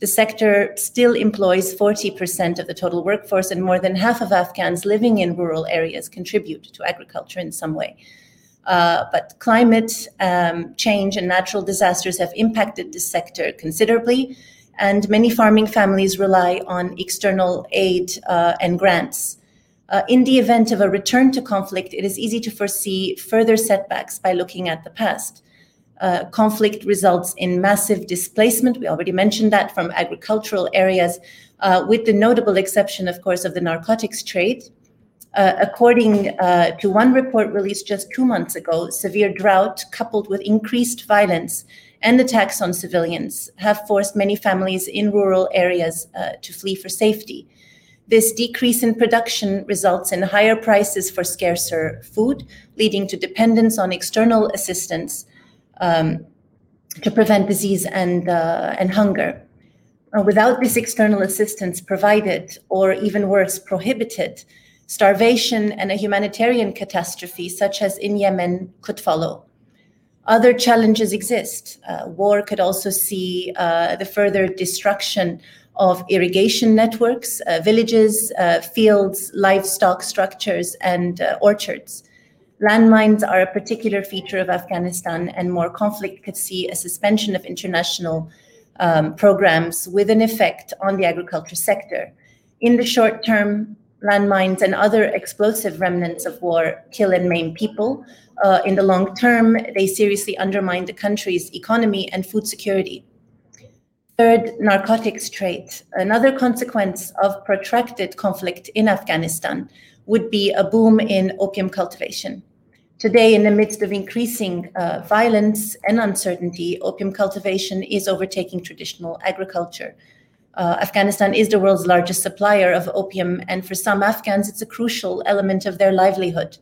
The sector still employs 40% of the total workforce, and more than half of Afghans living in rural areas contribute to agriculture in some way. Uh, but climate um, change and natural disasters have impacted this sector considerably, and many farming families rely on external aid uh, and grants. Uh, in the event of a return to conflict, it is easy to foresee further setbacks by looking at the past. Uh, conflict results in massive displacement. We already mentioned that from agricultural areas, uh, with the notable exception, of course, of the narcotics trade. Uh, according uh, to one report released just two months ago, severe drought coupled with increased violence and attacks on civilians have forced many families in rural areas uh, to flee for safety. This decrease in production results in higher prices for scarcer food, leading to dependence on external assistance um, to prevent disease and, uh, and hunger. Uh, without this external assistance provided, or even worse, prohibited, starvation and a humanitarian catastrophe, such as in Yemen, could follow. Other challenges exist. Uh, war could also see uh, the further destruction of irrigation networks, uh, villages, uh, fields, livestock structures, and uh, orchards. Landmines are a particular feature of Afghanistan, and more conflict could see a suspension of international um, programs with an effect on the agriculture sector. In the short term, landmines and other explosive remnants of war kill and maim people. Uh, in the long term, they seriously undermine the country's economy and food security. Third, narcotics trade. Another consequence of protracted conflict in Afghanistan would be a boom in opium cultivation. Today, in the midst of increasing uh, violence and uncertainty, opium cultivation is overtaking traditional agriculture. Uh, Afghanistan is the world's largest supplier of opium, and for some Afghans, it's a crucial element of their livelihood.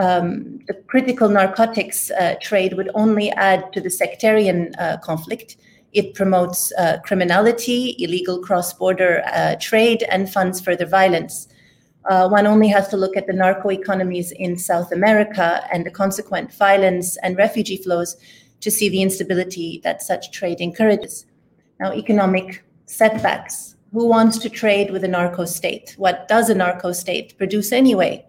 Um, the critical narcotics uh, trade would only add to the sectarian uh, conflict. It promotes uh, criminality, illegal cross border uh, trade, and funds further violence. One only has to look at the narco economies in South America and the consequent violence and refugee flows to see the instability that such trade encourages. Now, economic setbacks. Who wants to trade with a narco state? What does a narco state produce anyway?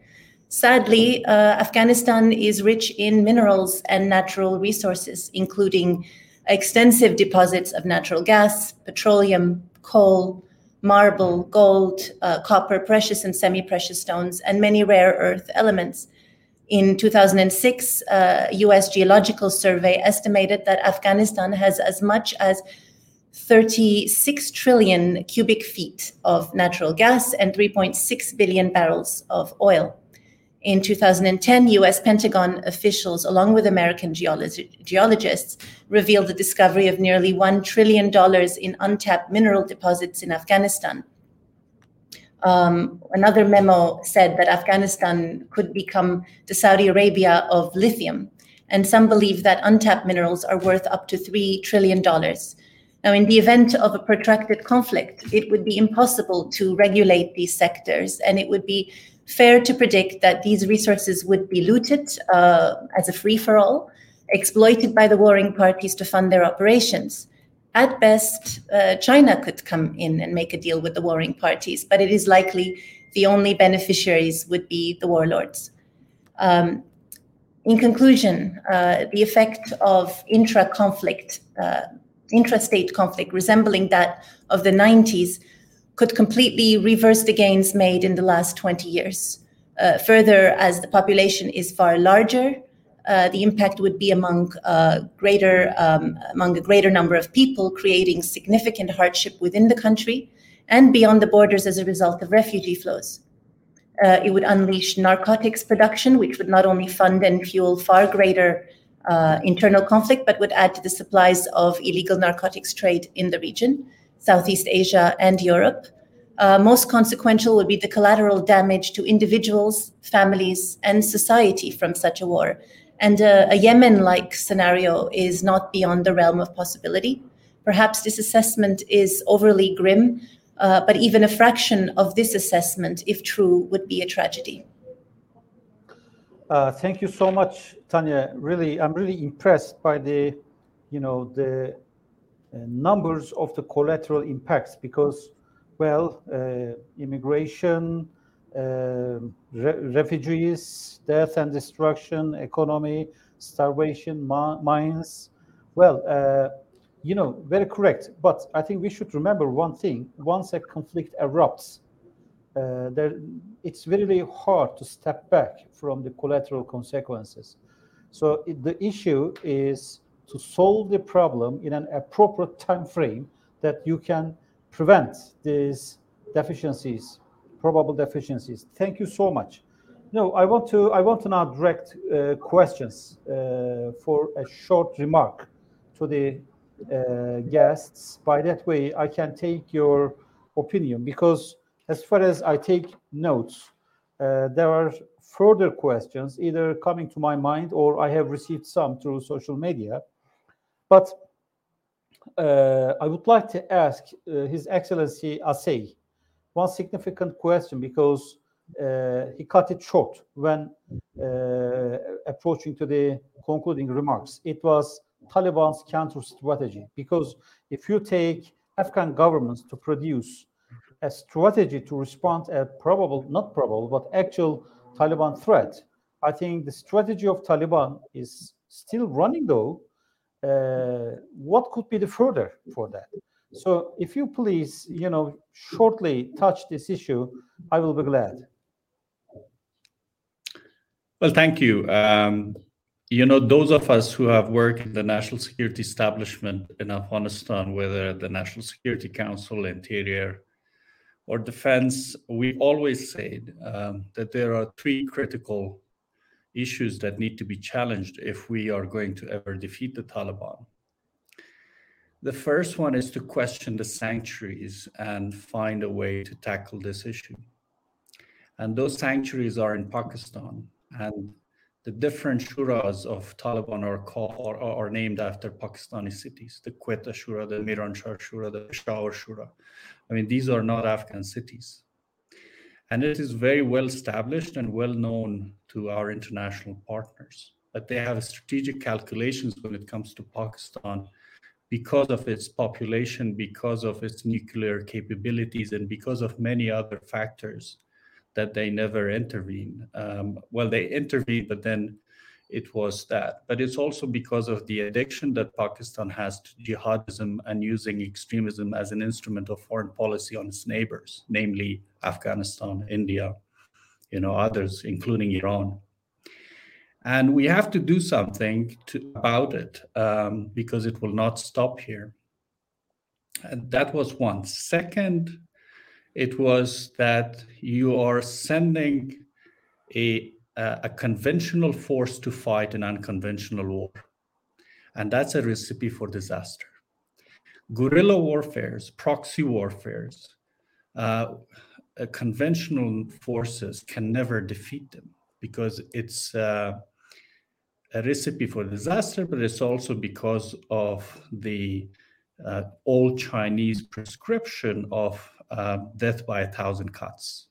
Sadly, uh, Afghanistan is rich in minerals and natural resources, including extensive deposits of natural gas, petroleum, coal, marble, gold, uh, copper, precious and semi precious stones, and many rare earth elements. In 2006, uh, US Geological Survey estimated that Afghanistan has as much as 36 trillion cubic feet of natural gas and 3.6 billion barrels of oil. In 2010, US Pentagon officials, along with American geologists, revealed the discovery of nearly $1 trillion in untapped mineral deposits in Afghanistan. Um, another memo said that Afghanistan could become the Saudi Arabia of lithium, and some believe that untapped minerals are worth up to $3 trillion. Now, in the event of a protracted conflict, it would be impossible to regulate these sectors, and it would be fair to predict that these resources would be looted uh, as a free for all, exploited by the warring parties to fund their operations. At best, uh, China could come in and make a deal with the warring parties, but it is likely the only beneficiaries would be the warlords. Um, in conclusion, uh, the effect of intra conflict, uh, intra-state conflict resembling that of the 90s could completely reverse the gains made in the last 20 years. Uh, further, as the population is far larger, uh, the impact would be among uh, greater um, among a greater number of people, creating significant hardship within the country and beyond the borders as a result of refugee flows. Uh, it would unleash narcotics production, which would not only fund and fuel far greater uh, internal conflict, but would add to the supplies of illegal narcotics trade in the region. Southeast Asia, and Europe. Uh, most consequential would be the collateral damage to individuals, families, and society from such a war. And uh, a Yemen like scenario is not beyond the realm of possibility. Perhaps this assessment is overly grim, uh, but even a fraction of this assessment, if true, would be a tragedy. Uh, thank you so much, Tanya. Really, I'm really impressed by the, you know, the uh, numbers of the collateral impacts because, well, uh, immigration, uh, re refugees, death and destruction, economy, starvation, mines. Well, you know, very correct. But I think we should remember one thing: once a conflict erupts, uh, there, it's really hard to step back from the collateral consequences. So it, the issue is to solve the problem in an appropriate time frame that you can prevent these deficiencies, probable deficiencies. Thank you so much. No, I want to I want to now direct uh, questions uh, for a short remark to the uh, guests. By that way, I can take your opinion because as far as I take notes, uh, there are further questions either coming to my mind or I have received some through social media but uh, I would like to ask uh, His Excellency Asey one significant question because uh, he cut it short when uh, approaching to the concluding remarks. It was Taliban's counter strategy because if you take Afghan governments to produce a strategy to respond a probable, not probable, but actual Taliban threat, I think the strategy of Taliban is still running though, uh, what could be the further for that? So if you please, you know, shortly touch this issue, I will be glad. Well, thank you. Um, you know, those of us who have worked in the national security establishment in Afghanistan, whether the National Security Council, Interior, or Defense, we always said um, that there are three critical issues that need to be challenged if we are going to ever defeat the Taliban. The first one is to question the sanctuaries and find a way to tackle this issue. And those sanctuaries are in Pakistan. And the different shuras of Taliban are, called, are, are named after Pakistani cities the Quetta Shura, the Miranshah Shura, the Peshawar Shura. I mean, these are not Afghan cities. And it is very well established and well known to our international partners that they have strategic calculations when it comes to Pakistan because of its population, because of its nuclear capabilities, and because of many other factors that they never intervene. Um, well, they intervene, but then it was that. But it's also because of the addiction that Pakistan has to jihadism and using extremism as an instrument of foreign policy on its neighbors, namely Afghanistan, India, you know, others, including Iran. And we have to do something to, about it um, because it will not stop here. And that was one. Second, it was that you are sending a a conventional force to fight an unconventional war. And that's a recipe for disaster. Guerrilla warfares, proxy warfares, uh, uh, conventional forces can never defeat them because it's uh, a recipe for disaster, but it's also because of the uh, old Chinese prescription of uh, death by a thousand cuts.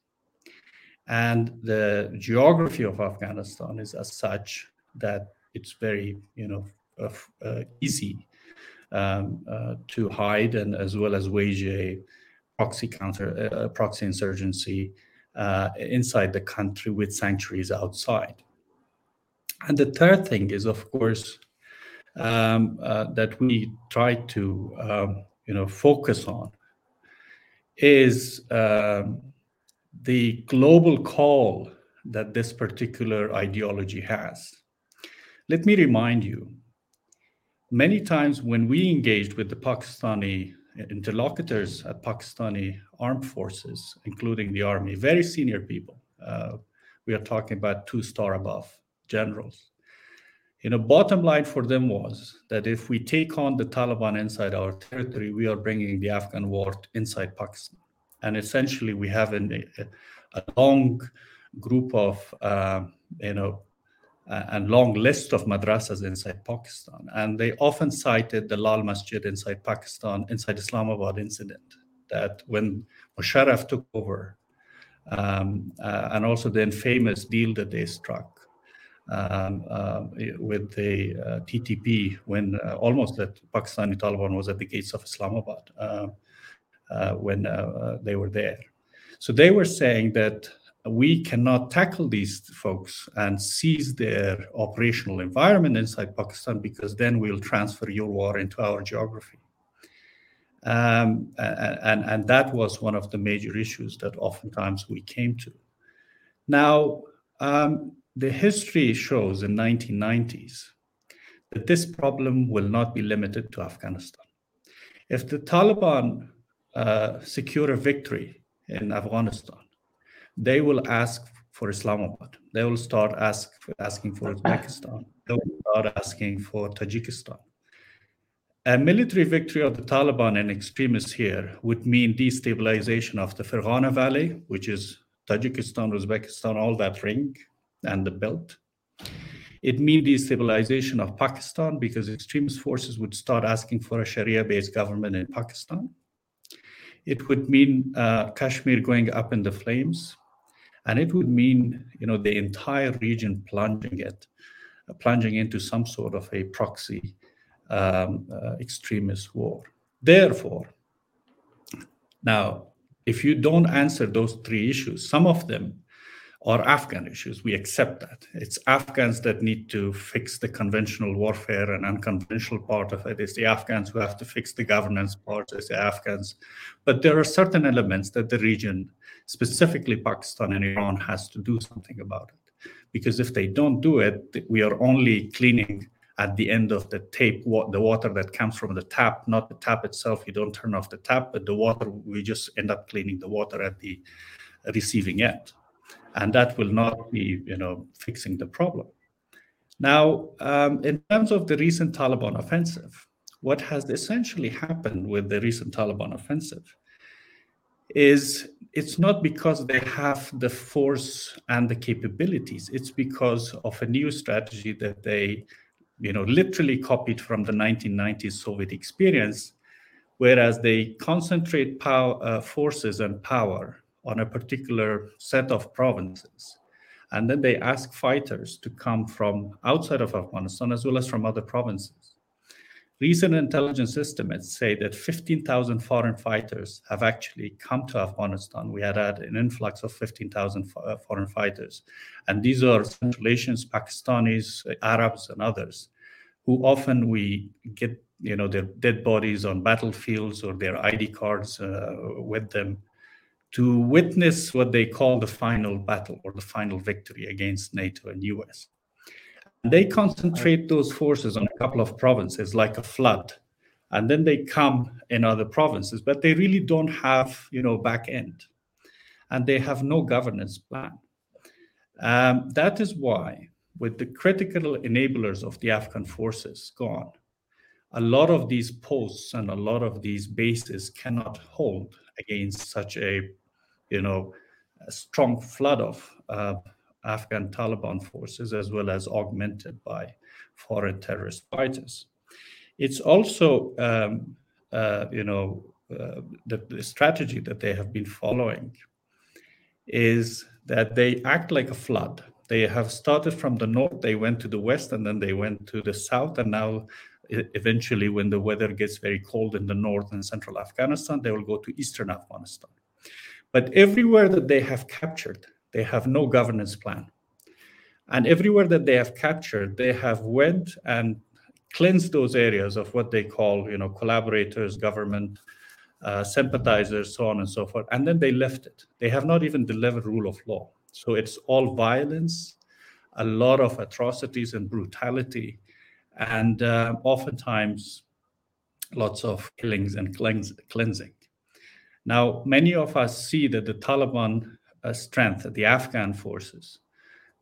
And the geography of Afghanistan is as such that it's very, you know, uh, uh, easy um, uh, to hide and as well as wage a proxy counter, uh, proxy insurgency uh, inside the country with sanctuaries outside. And the third thing is, of course, um, uh, that we try to, um, you know, focus on is um, the global call that this particular ideology has. Let me remind you many times when we engaged with the Pakistani interlocutors at Pakistani armed forces, including the army, very senior people, uh, we are talking about two star above generals. You know, bottom line for them was that if we take on the Taliban inside our territory, we are bringing the Afghan war inside Pakistan and essentially we have an, a, a long group of uh, you know and long list of madrasas inside Pakistan. And they often cited the Lal Masjid inside Pakistan, inside Islamabad incident, that when Musharraf took over, um, uh, and also the infamous deal that they struck um, uh, with the uh, TTP when uh, almost the Pakistani Taliban was at the gates of Islamabad. Uh, when uh, uh, they were there. So they were saying that we cannot tackle these folks and seize their operational environment inside Pakistan because then we'll transfer your war into our geography. Um, and, and that was one of the major issues that oftentimes we came to. Now, um, the history shows in 1990s that this problem will not be limited to Afghanistan. If the Taliban secure a victory in Afghanistan, they will ask for Islamabad. They will start ask, asking for Uzbekistan. They will start asking for Tajikistan. A military victory of the Taliban and extremists here would mean destabilization of the Ferghana Valley, which is Tajikistan, Uzbekistan, all that ring and the belt. It means destabilization of Pakistan because extremist forces would start asking for a Sharia based government in Pakistan it would mean uh, Kashmir going up in the flames, and it would mean you know the entire region plunging it, uh, plunging into some sort of a proxy um, uh, extremist war. Therefore, now if you don't answer those three issues, some of them or Afghan issues. We accept that. It's Afghans that need to fix the conventional warfare and unconventional part of it. It's the Afghans who have to fix the governance part. It's the Afghans. But there are certain elements that the region, specifically Pakistan and Iran, has to do something about it. Because if they don't do it, we are only cleaning at the end of the tape the water that comes from the tap, not the tap itself. You don't turn off the tap, but the water, we just end up cleaning the water at the receiving end and that will not be, you know, fixing the problem. Now, um, in terms of the recent Taliban offensive, what has essentially happened with the recent Taliban offensive is it's not because they have the force and the capabilities. It's because of a new strategy that they, you know, literally copied from the 1990s Soviet experience, whereas they concentrate power, uh, forces and power on a particular set of provinces. And then they ask fighters to come from outside of Afghanistan as well as from other provinces. Recent intelligence estimates say that 15,000 foreign fighters have actually come to Afghanistan. We had had an influx of 15,000 uh, foreign fighters. And these are Central Asians, Pakistanis, Arabs, and others, who often we get you know their dead bodies on battlefields or their ID cards uh, with them to witness what they call the final battle or the final victory against NATO and US. They concentrate those forces on a couple of provinces like a flood. And then they come in other provinces, but they really don't have, you know, back end. And they have no governance plan. Um, that is why, with the critical enablers of the Afghan forces gone, a lot of these posts and a lot of these bases cannot hold against such a, you know, a strong flood of uh, Afghan Taliban forces, as well as augmented by foreign terrorist fighters. It's also, um, uh, you know, uh, the, the strategy that they have been following is that they act like a flood. They have started from the north, they went to the west, and then they went to the south, and now eventually, when the weather gets very cold in the north and central Afghanistan, they will go to eastern Afghanistan. But everywhere that they have captured, they have no governance plan. And everywhere that they have captured, they have went and cleansed those areas of what they call, you know, collaborators, government, uh, sympathizers, so on and so forth. And then they left it. They have not even delivered rule of law. So it's all violence, a lot of atrocities and brutality, and uh, oftentimes lots of killings and cleanse, cleansing. Now, many of us see that the Taliban uh, strength, the Afghan forces,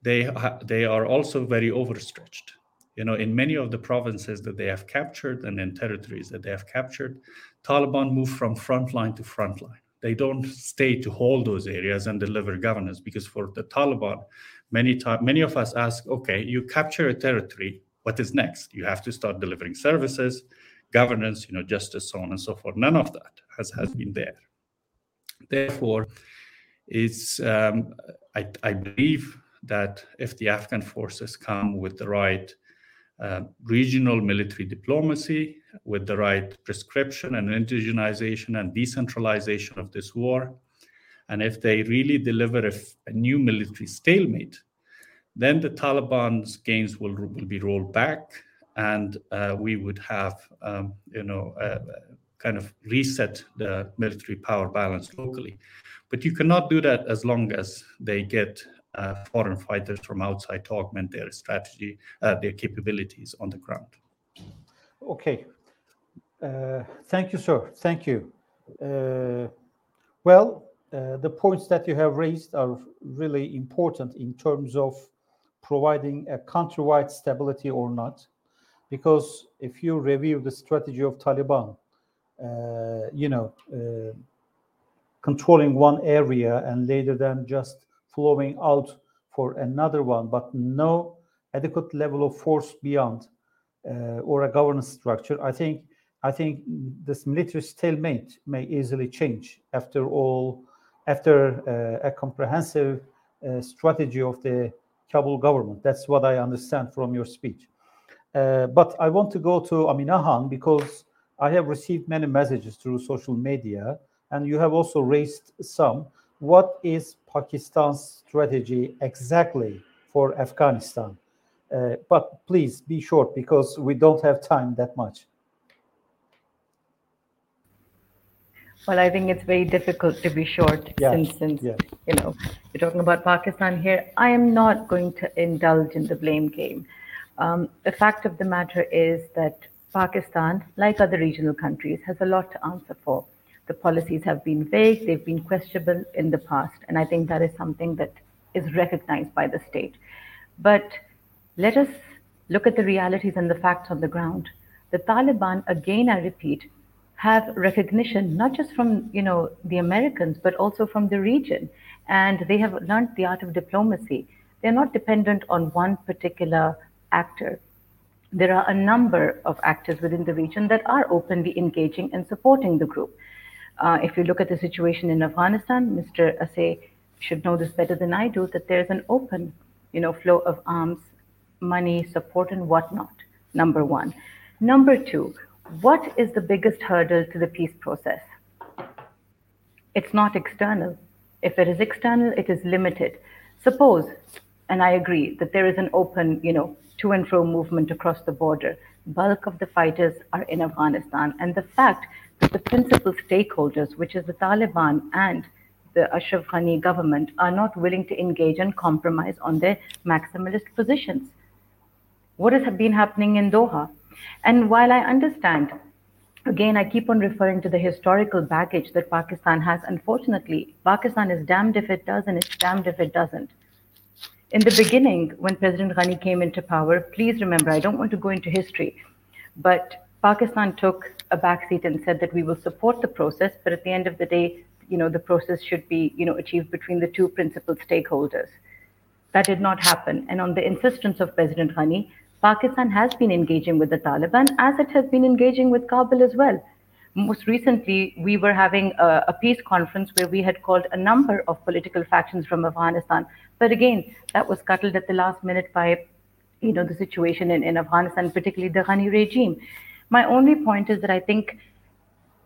they ha- they are also very overstretched. You know, in many of the provinces that they have captured and in territories that they have captured, Taliban move from frontline to frontline. They don't stay to hold those areas and deliver governance because for the Taliban, many time, many of us ask, okay, you capture a territory, what is next? You have to start delivering services, governance, you know, justice, so on and so forth. None of that has, has been there. Therefore, it's um, I, I, believe that if the Afghan forces come with the right uh, regional military diplomacy, with the right prescription and indigenization and decentralization of this war, and if they really deliver a, new military stalemate, then the Taliban's gains will, will be rolled back, and uh, we would have, um, you know, uh, kind of reset the military power balance locally. But you cannot do that as long as they get uh, foreign fighters from outside to augment their strategy, uh, their capabilities on the ground. Okay. Uh, thank you, sir. Thank you. Uh, well, uh, the points that you have raised are really important in terms of providing a countrywide stability or not. Because if you review the strategy of Taliban, you know, controlling one area and later then just flowing out for another one, but no adequate level of force beyond uh, or a governance structure. I think I think this military stalemate may easily change after all, after uh, a comprehensive uh, strategy of the Kabul government. That's what I understand from your speech. Uh, but I want to go to Amina Khan because I have received many messages through social media and you have also raised some. What is Pakistan's strategy exactly for Afghanistan? Uh, but please be short because we don't have time that much. Well, I think it's very difficult to be short yeah. since, since yeah. you know you're talking about Pakistan here. I am not going to indulge in the blame game. Um, the fact of the matter is that Pakistan, like other regional countries, has a lot to answer for. The policies have been vague, they've been questionable in the past, and I think that is something that is recognized by the state. But let us look at the realities and the facts on the ground. The Taliban, again, I repeat, have recognition not just from you know the Americans but also from the region, and they have learned the art of diplomacy. They're not dependent on one particular actor. There are a number of actors within the region that are openly engaging and supporting the group. Uh, if you look at the situation in Afghanistan, Mr. Asey should know this better than I do, that there's an open, you know, flow of arms, money, support, and whatnot. Number one. Number two, What is the biggest hurdle to the peace process? It's not external. If it is external, it is limited. Suppose, and I agree, that there is an open, you know, to and fro movement across the border. Bulk of the fighters are in Afghanistan. And the fact that the principal stakeholders, which is the Taliban and the Ashraf Ghani government, are not willing to engage and compromise on their maximalist positions. What has been happening in Doha? And while I understand, again, I keep on referring to the historical baggage that Pakistan has. Unfortunately, Pakistan is damned if it does and it's damned if it doesn't. In the beginning, when President Ghani came into power, please remember, I don't want to go into history, but Pakistan took a backseat and said that we will support the process, but at the end of the day, you know, the process should be, you know, achieved between the two principal stakeholders. That did not happen. And on the insistence of President Ghani, Pakistan has been engaging with the Taliban as it has been engaging with Kabul as well. Most recently, we were having a, a, peace conference where we had called a number of political factions from Afghanistan. But again, that was scuttled at the last minute by, you know, the situation in, in Afghanistan, particularly the Ghani regime. My only point is that I think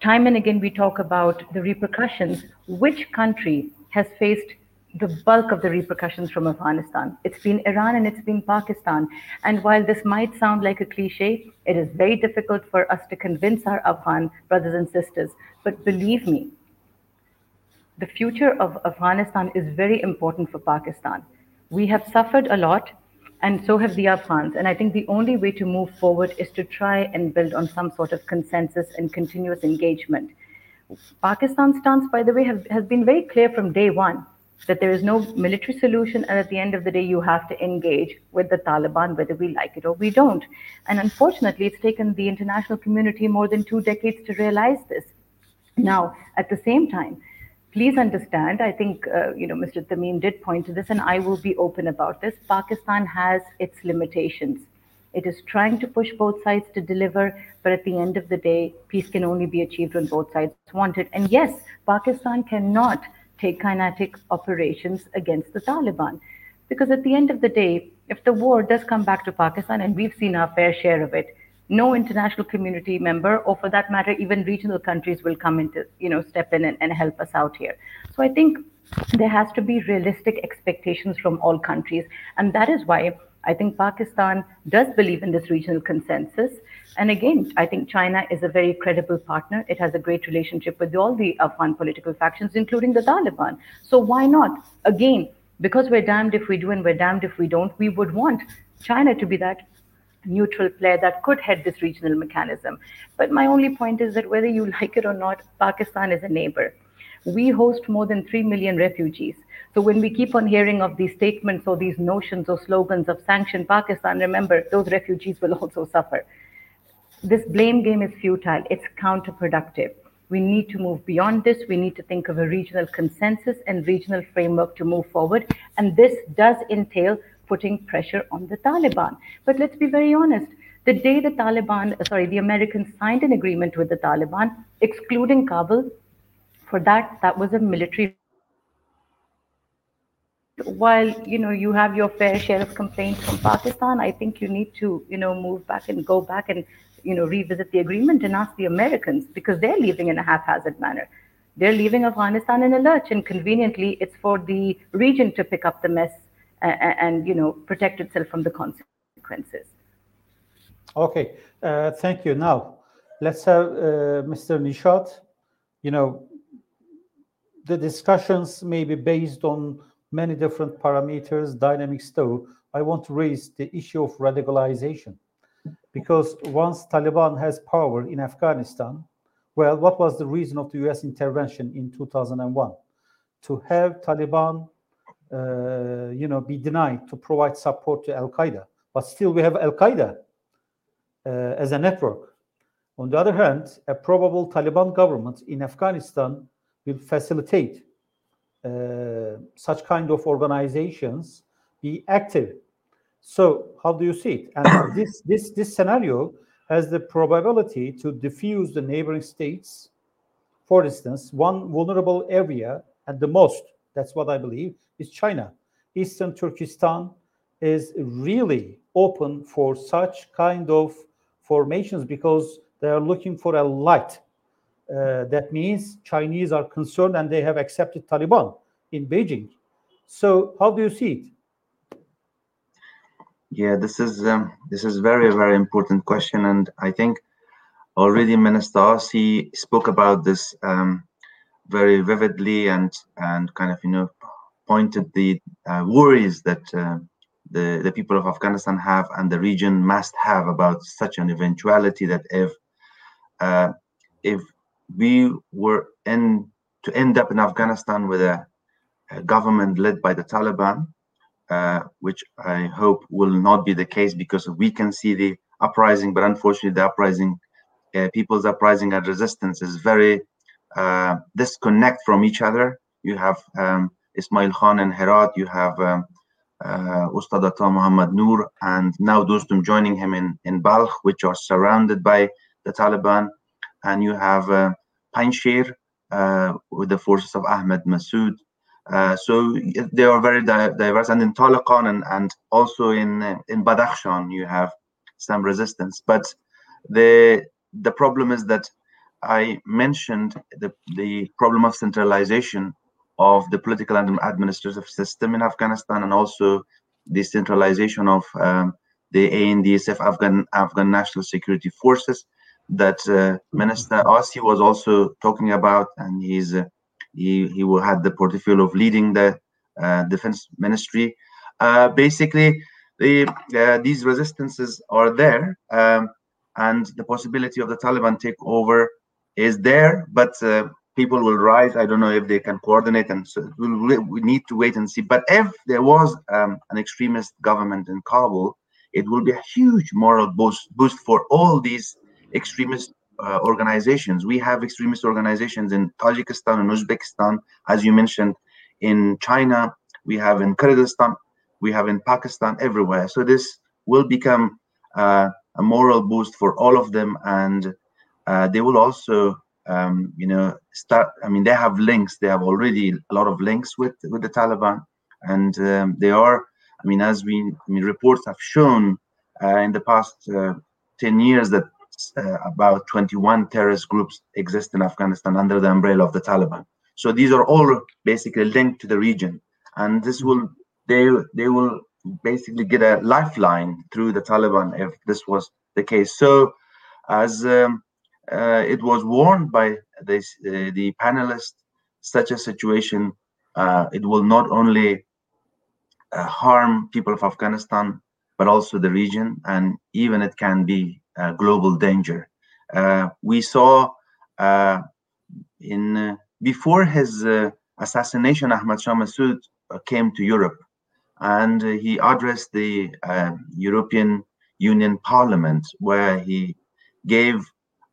time and again we talk about the repercussions. Which country has faced the bulk of the repercussions from Afghanistan. It's been Iran and it's been Pakistan. And while this might sound like a cliche, it is very difficult for us to convince our Afghan brothers and sisters. But believe me, the future of Afghanistan is very important for Pakistan. We have suffered a lot, and so have the Afghans. And I think the only way to move forward is to try and build on some sort of consensus and continuous engagement. Pakistan's stance, by the way, have, has been very clear from day one that there is no military solution, and at the end of the day, you have to engage with the Taliban, whether we like it or we don't. And unfortunately, it's taken the international community more than two decades to realize this. Now, at the same time, please understand, I think, uh, you know, Mr. Tamim did point to this, and I will be open about this. Pakistan has its limitations. It is trying to push both sides to deliver, but at the end of the day, peace can only be achieved when both sides want it. And yes, Pakistan cannot take kinetic operations against the Taliban. Because at the end of the day, if the war does come back to Pakistan, and we've seen our fair share of it, no international community member, or for that matter, even regional countries will come into, you know, step in and, and help us out here. So I think there has to be realistic expectations from all countries. And that is why I think Pakistan does believe in this regional consensus. And again, I think China is a very credible partner. It has a great relationship with all the Afghan political factions, including the Taliban. So why not? Again, because we're damned if we do and we're damned if we don't, we would want China to be that neutral player that could head this regional mechanism. But my only point is that whether you like it or not, Pakistan is a neighbor. We host more than 3 million refugees. So when we keep on hearing of these statements or these notions or slogans of sanction Pakistan, remember, those refugees will also suffer this blame game is futile, it's counterproductive. We need to move beyond this. We need to think of a regional consensus and regional framework to move forward. And this does entail putting pressure on the Taliban. But let's be very honest. The day the Taliban, uh, sorry, the Americans signed an agreement with the Taliban, excluding Kabul, for that, that was a military while you know you have your fair share of complaints from Pakistan, I think you need to you know move back and go back and you know, revisit the agreement and ask the Americans because they're leaving in a haphazard manner. They're leaving Afghanistan in a lurch, and conveniently, it's for the region to pick up the mess and, you know, protect itself from the consequences. Okay, uh, thank you. Now, let's have uh, Mr. Nishat. You know, the discussions may be based on many different parameters, dynamics though. I want to raise the issue of radicalization because once Taliban has power in Afghanistan, well, what was the reason of the US intervention in 2001? To have Taliban, uh, you know, be denied to provide support to Al Qaeda, but still we have Al Qaeda uh, as a network. On the other hand, a probable Taliban government in Afghanistan will facilitate uh, such kind of organizations be active so how do you see it? And this this this scenario has the probability to diffuse the neighboring states. For instance, one vulnerable area at the most, that's what I believe, is China. Eastern Turkestan is really open for such kind of formations because They are looking for a light. Uh, that means Chinese are concerned and they have accepted Taliban in Beijing. So how do you see it? Yeah, this is um, this is very very important question, and I think already Minister Asey spoke about this um, very vividly and and kind of you know pointed the uh, worries that uh, the the people of Afghanistan have and the region must have about such an eventuality that if uh, if we were in to end up in Afghanistan with a, a government led by the Taliban, uh, which I hope will not be the case because we can see the uprising, but unfortunately the uprising, uh, people's uprising and resistance is very uh, disconnect from each other. You have um, Ismail Khan in Herat, you have um, uh, Ustad Ata Muhammad Noor, and now Dostum joining him in, in Balkh, which are surrounded by the Taliban. And you have uh, uh, with the forces of Ahmed Massoud. Uh, so they are very di diverse. And in Talaqan and, and also in uh, in Badakhshan, you have some resistance. But the the problem is that I mentioned the, the problem of centralization of the political and administrative system in Afghanistan and also the centralization of um, the ANDSF Afghan Afghan National Security Forces that uh, Minister Asey was also talking about, and he's uh, he he will had the portfolio of leading the uh, defense ministry. Uh, basically, the uh, these resistances are there, um, and the possibility of the Taliban take over is there, but uh, people will rise. I don't know if they can coordinate, and so we need to wait and see. But if there was um, an extremist government in Kabul, it will be a huge moral boost boost for all these extremist uh, organizations. We have extremist organizations in Tajikistan and Uzbekistan, as you mentioned, in China. We have in Kyrgyzstan. We have in Pakistan, everywhere. So this will become uh, a moral boost for all of them, and uh, they will also um, you know start i mean they have links they have already a lot of links with with the taliban. And um, they are i mean as we I mean reports have shown uh, in the past uh, 10 years that uh, about 21 terrorist groups exist in afghanistan under the umbrella of the taliban. So these are all basically linked to the region. And this will they they will basically get a lifeline through the taliban if this was the case. So as um, uh, it was warned by this, uh, the panelists such a situation uh, it will not only harm people of afghanistan but also the region and even it can be a global danger. We saw in before his assassination ahmad shah massoud came to europe and he addressed the uh, European Union Parliament, where he gave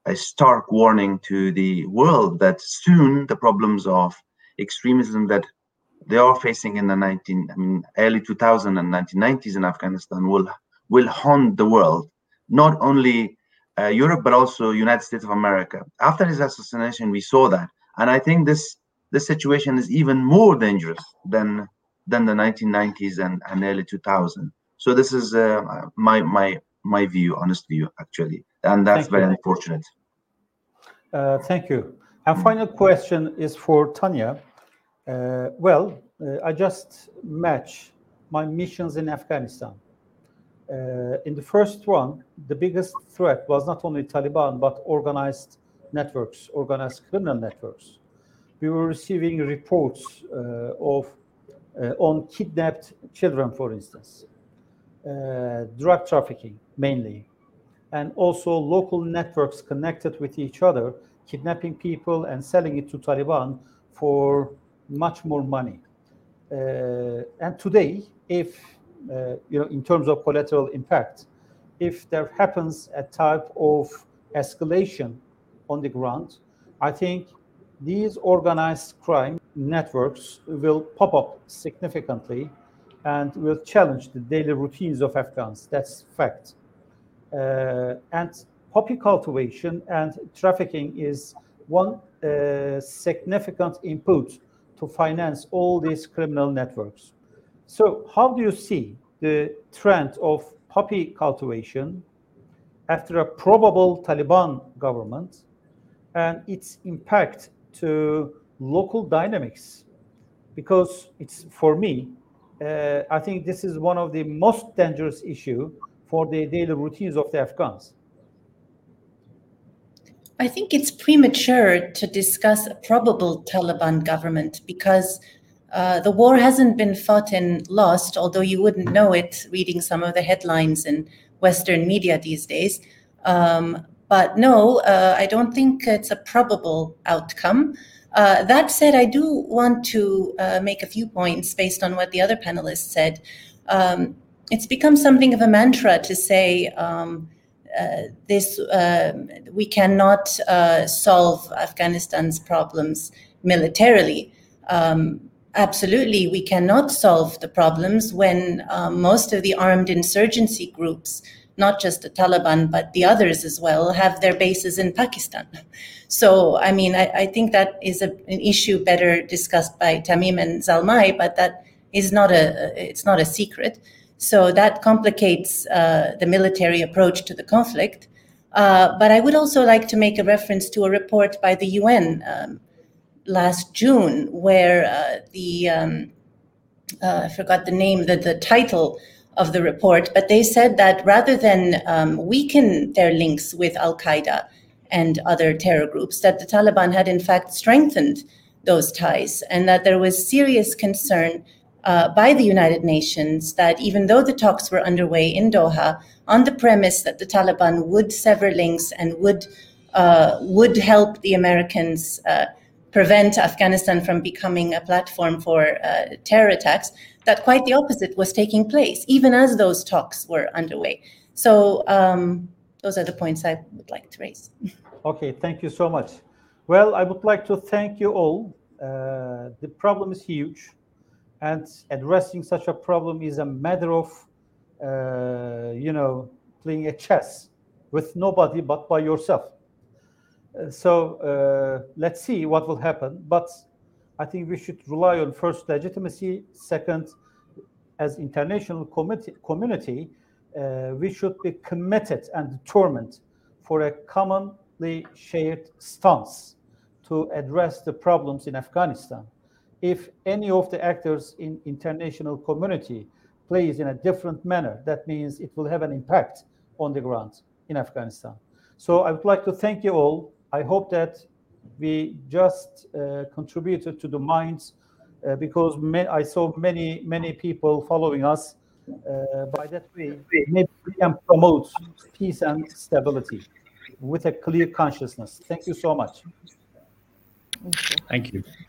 a stark warning to the world that soon the problems of extremism that they are facing in the 19 I mean early 2000 and 1990s in Afghanistan will will haunt the world not only uh, Europe but also United States of America. After his assassination we saw that and I think this this situation is even more dangerous than than the 1990s and, and early 2000 so this is uh, my my my view honest view actually and that's thank very you. unfortunate. Uh, thank you. And final question is for Tanya. Uh, well, uh, I just match my missions in Afghanistan. Uh, in the first one, the biggest threat was not only Taliban but organized networks, organized criminal networks. We were receiving reports uh, of uh, on kidnapped children, for instance, drug trafficking mainly, and also local networks connected with each other, kidnapping people and selling it to Taliban for much more money. Uh, and today, if uh, you know, in terms of collateral impact, if there happens a type of escalation on the ground, I think these organized crime networks will pop up significantly and will challenge the daily routines of Afghans. That's fact. Uh, and poppy cultivation and trafficking is one uh, significant input to finance all these criminal networks. So how do you see the trend of poppy cultivation after a probable Taliban government and its impact to local dynamics because it's for me uh, i think this is one of the most dangerous issue for the daily routines of the afghans I think it's premature to discuss a probable Taliban government because uh, the war hasn't been fought and lost, although you wouldn't know it reading some of the headlines in Western media these days. Um, but no, uh, I don't think it's a probable outcome. Uh, that said, I do want to uh, make a few points based on what the other panelists said. Um, it's become something of a mantra to say um, uh, this um, we cannot uh, solve Afghanistan's problems militarily. Um, absolutely, we cannot solve the problems when um, most of the armed insurgency groups not just the Taliban, but the others as well, have their bases in Pakistan. So, I mean, I, I think that is a, an issue better discussed by Tamim and Zalmay, but that is not a, it's not a secret. So that complicates uh, the military approach to the conflict. Uh, but I would also like to make a reference to a report by the UN um, last June, where uh, the um, uh, I forgot the name, the, the title of the report, but they said that rather than um, weaken their links with Al Qaeda and other terror groups, that the Taliban had in fact strengthened those ties, and that there was serious concern uh, by the United Nations that even though the talks were underway in Doha, on the premise that the Taliban would sever links and would uh, would help the Americans uh, prevent Afghanistan from becoming a platform for uh, terror attacks, that quite the opposite was taking place, even as those talks were underway. So um, those are the points I would like to raise. Okay, thank you so much. Well, I would like to thank you all. Uh, the problem is huge, and addressing such a problem is a matter of, uh, you know, playing a chess with nobody but by yourself. Uh, so uh, let's see what will happen. But I think we should rely on first legitimacy, second, as international community, community uh, we should be committed and determined for a commonly shared stance to address the problems in Afghanistan. If any of the actors in international community plays in a different manner, that means it will have an impact on the ground in Afghanistan. So I would like to thank you all. I hope that we just uh, contributed to the minds uh, because I saw many, many people following us. Uh, by that way, maybe we can promote peace and stability with a clear consciousness. Thank you so much. Thank you.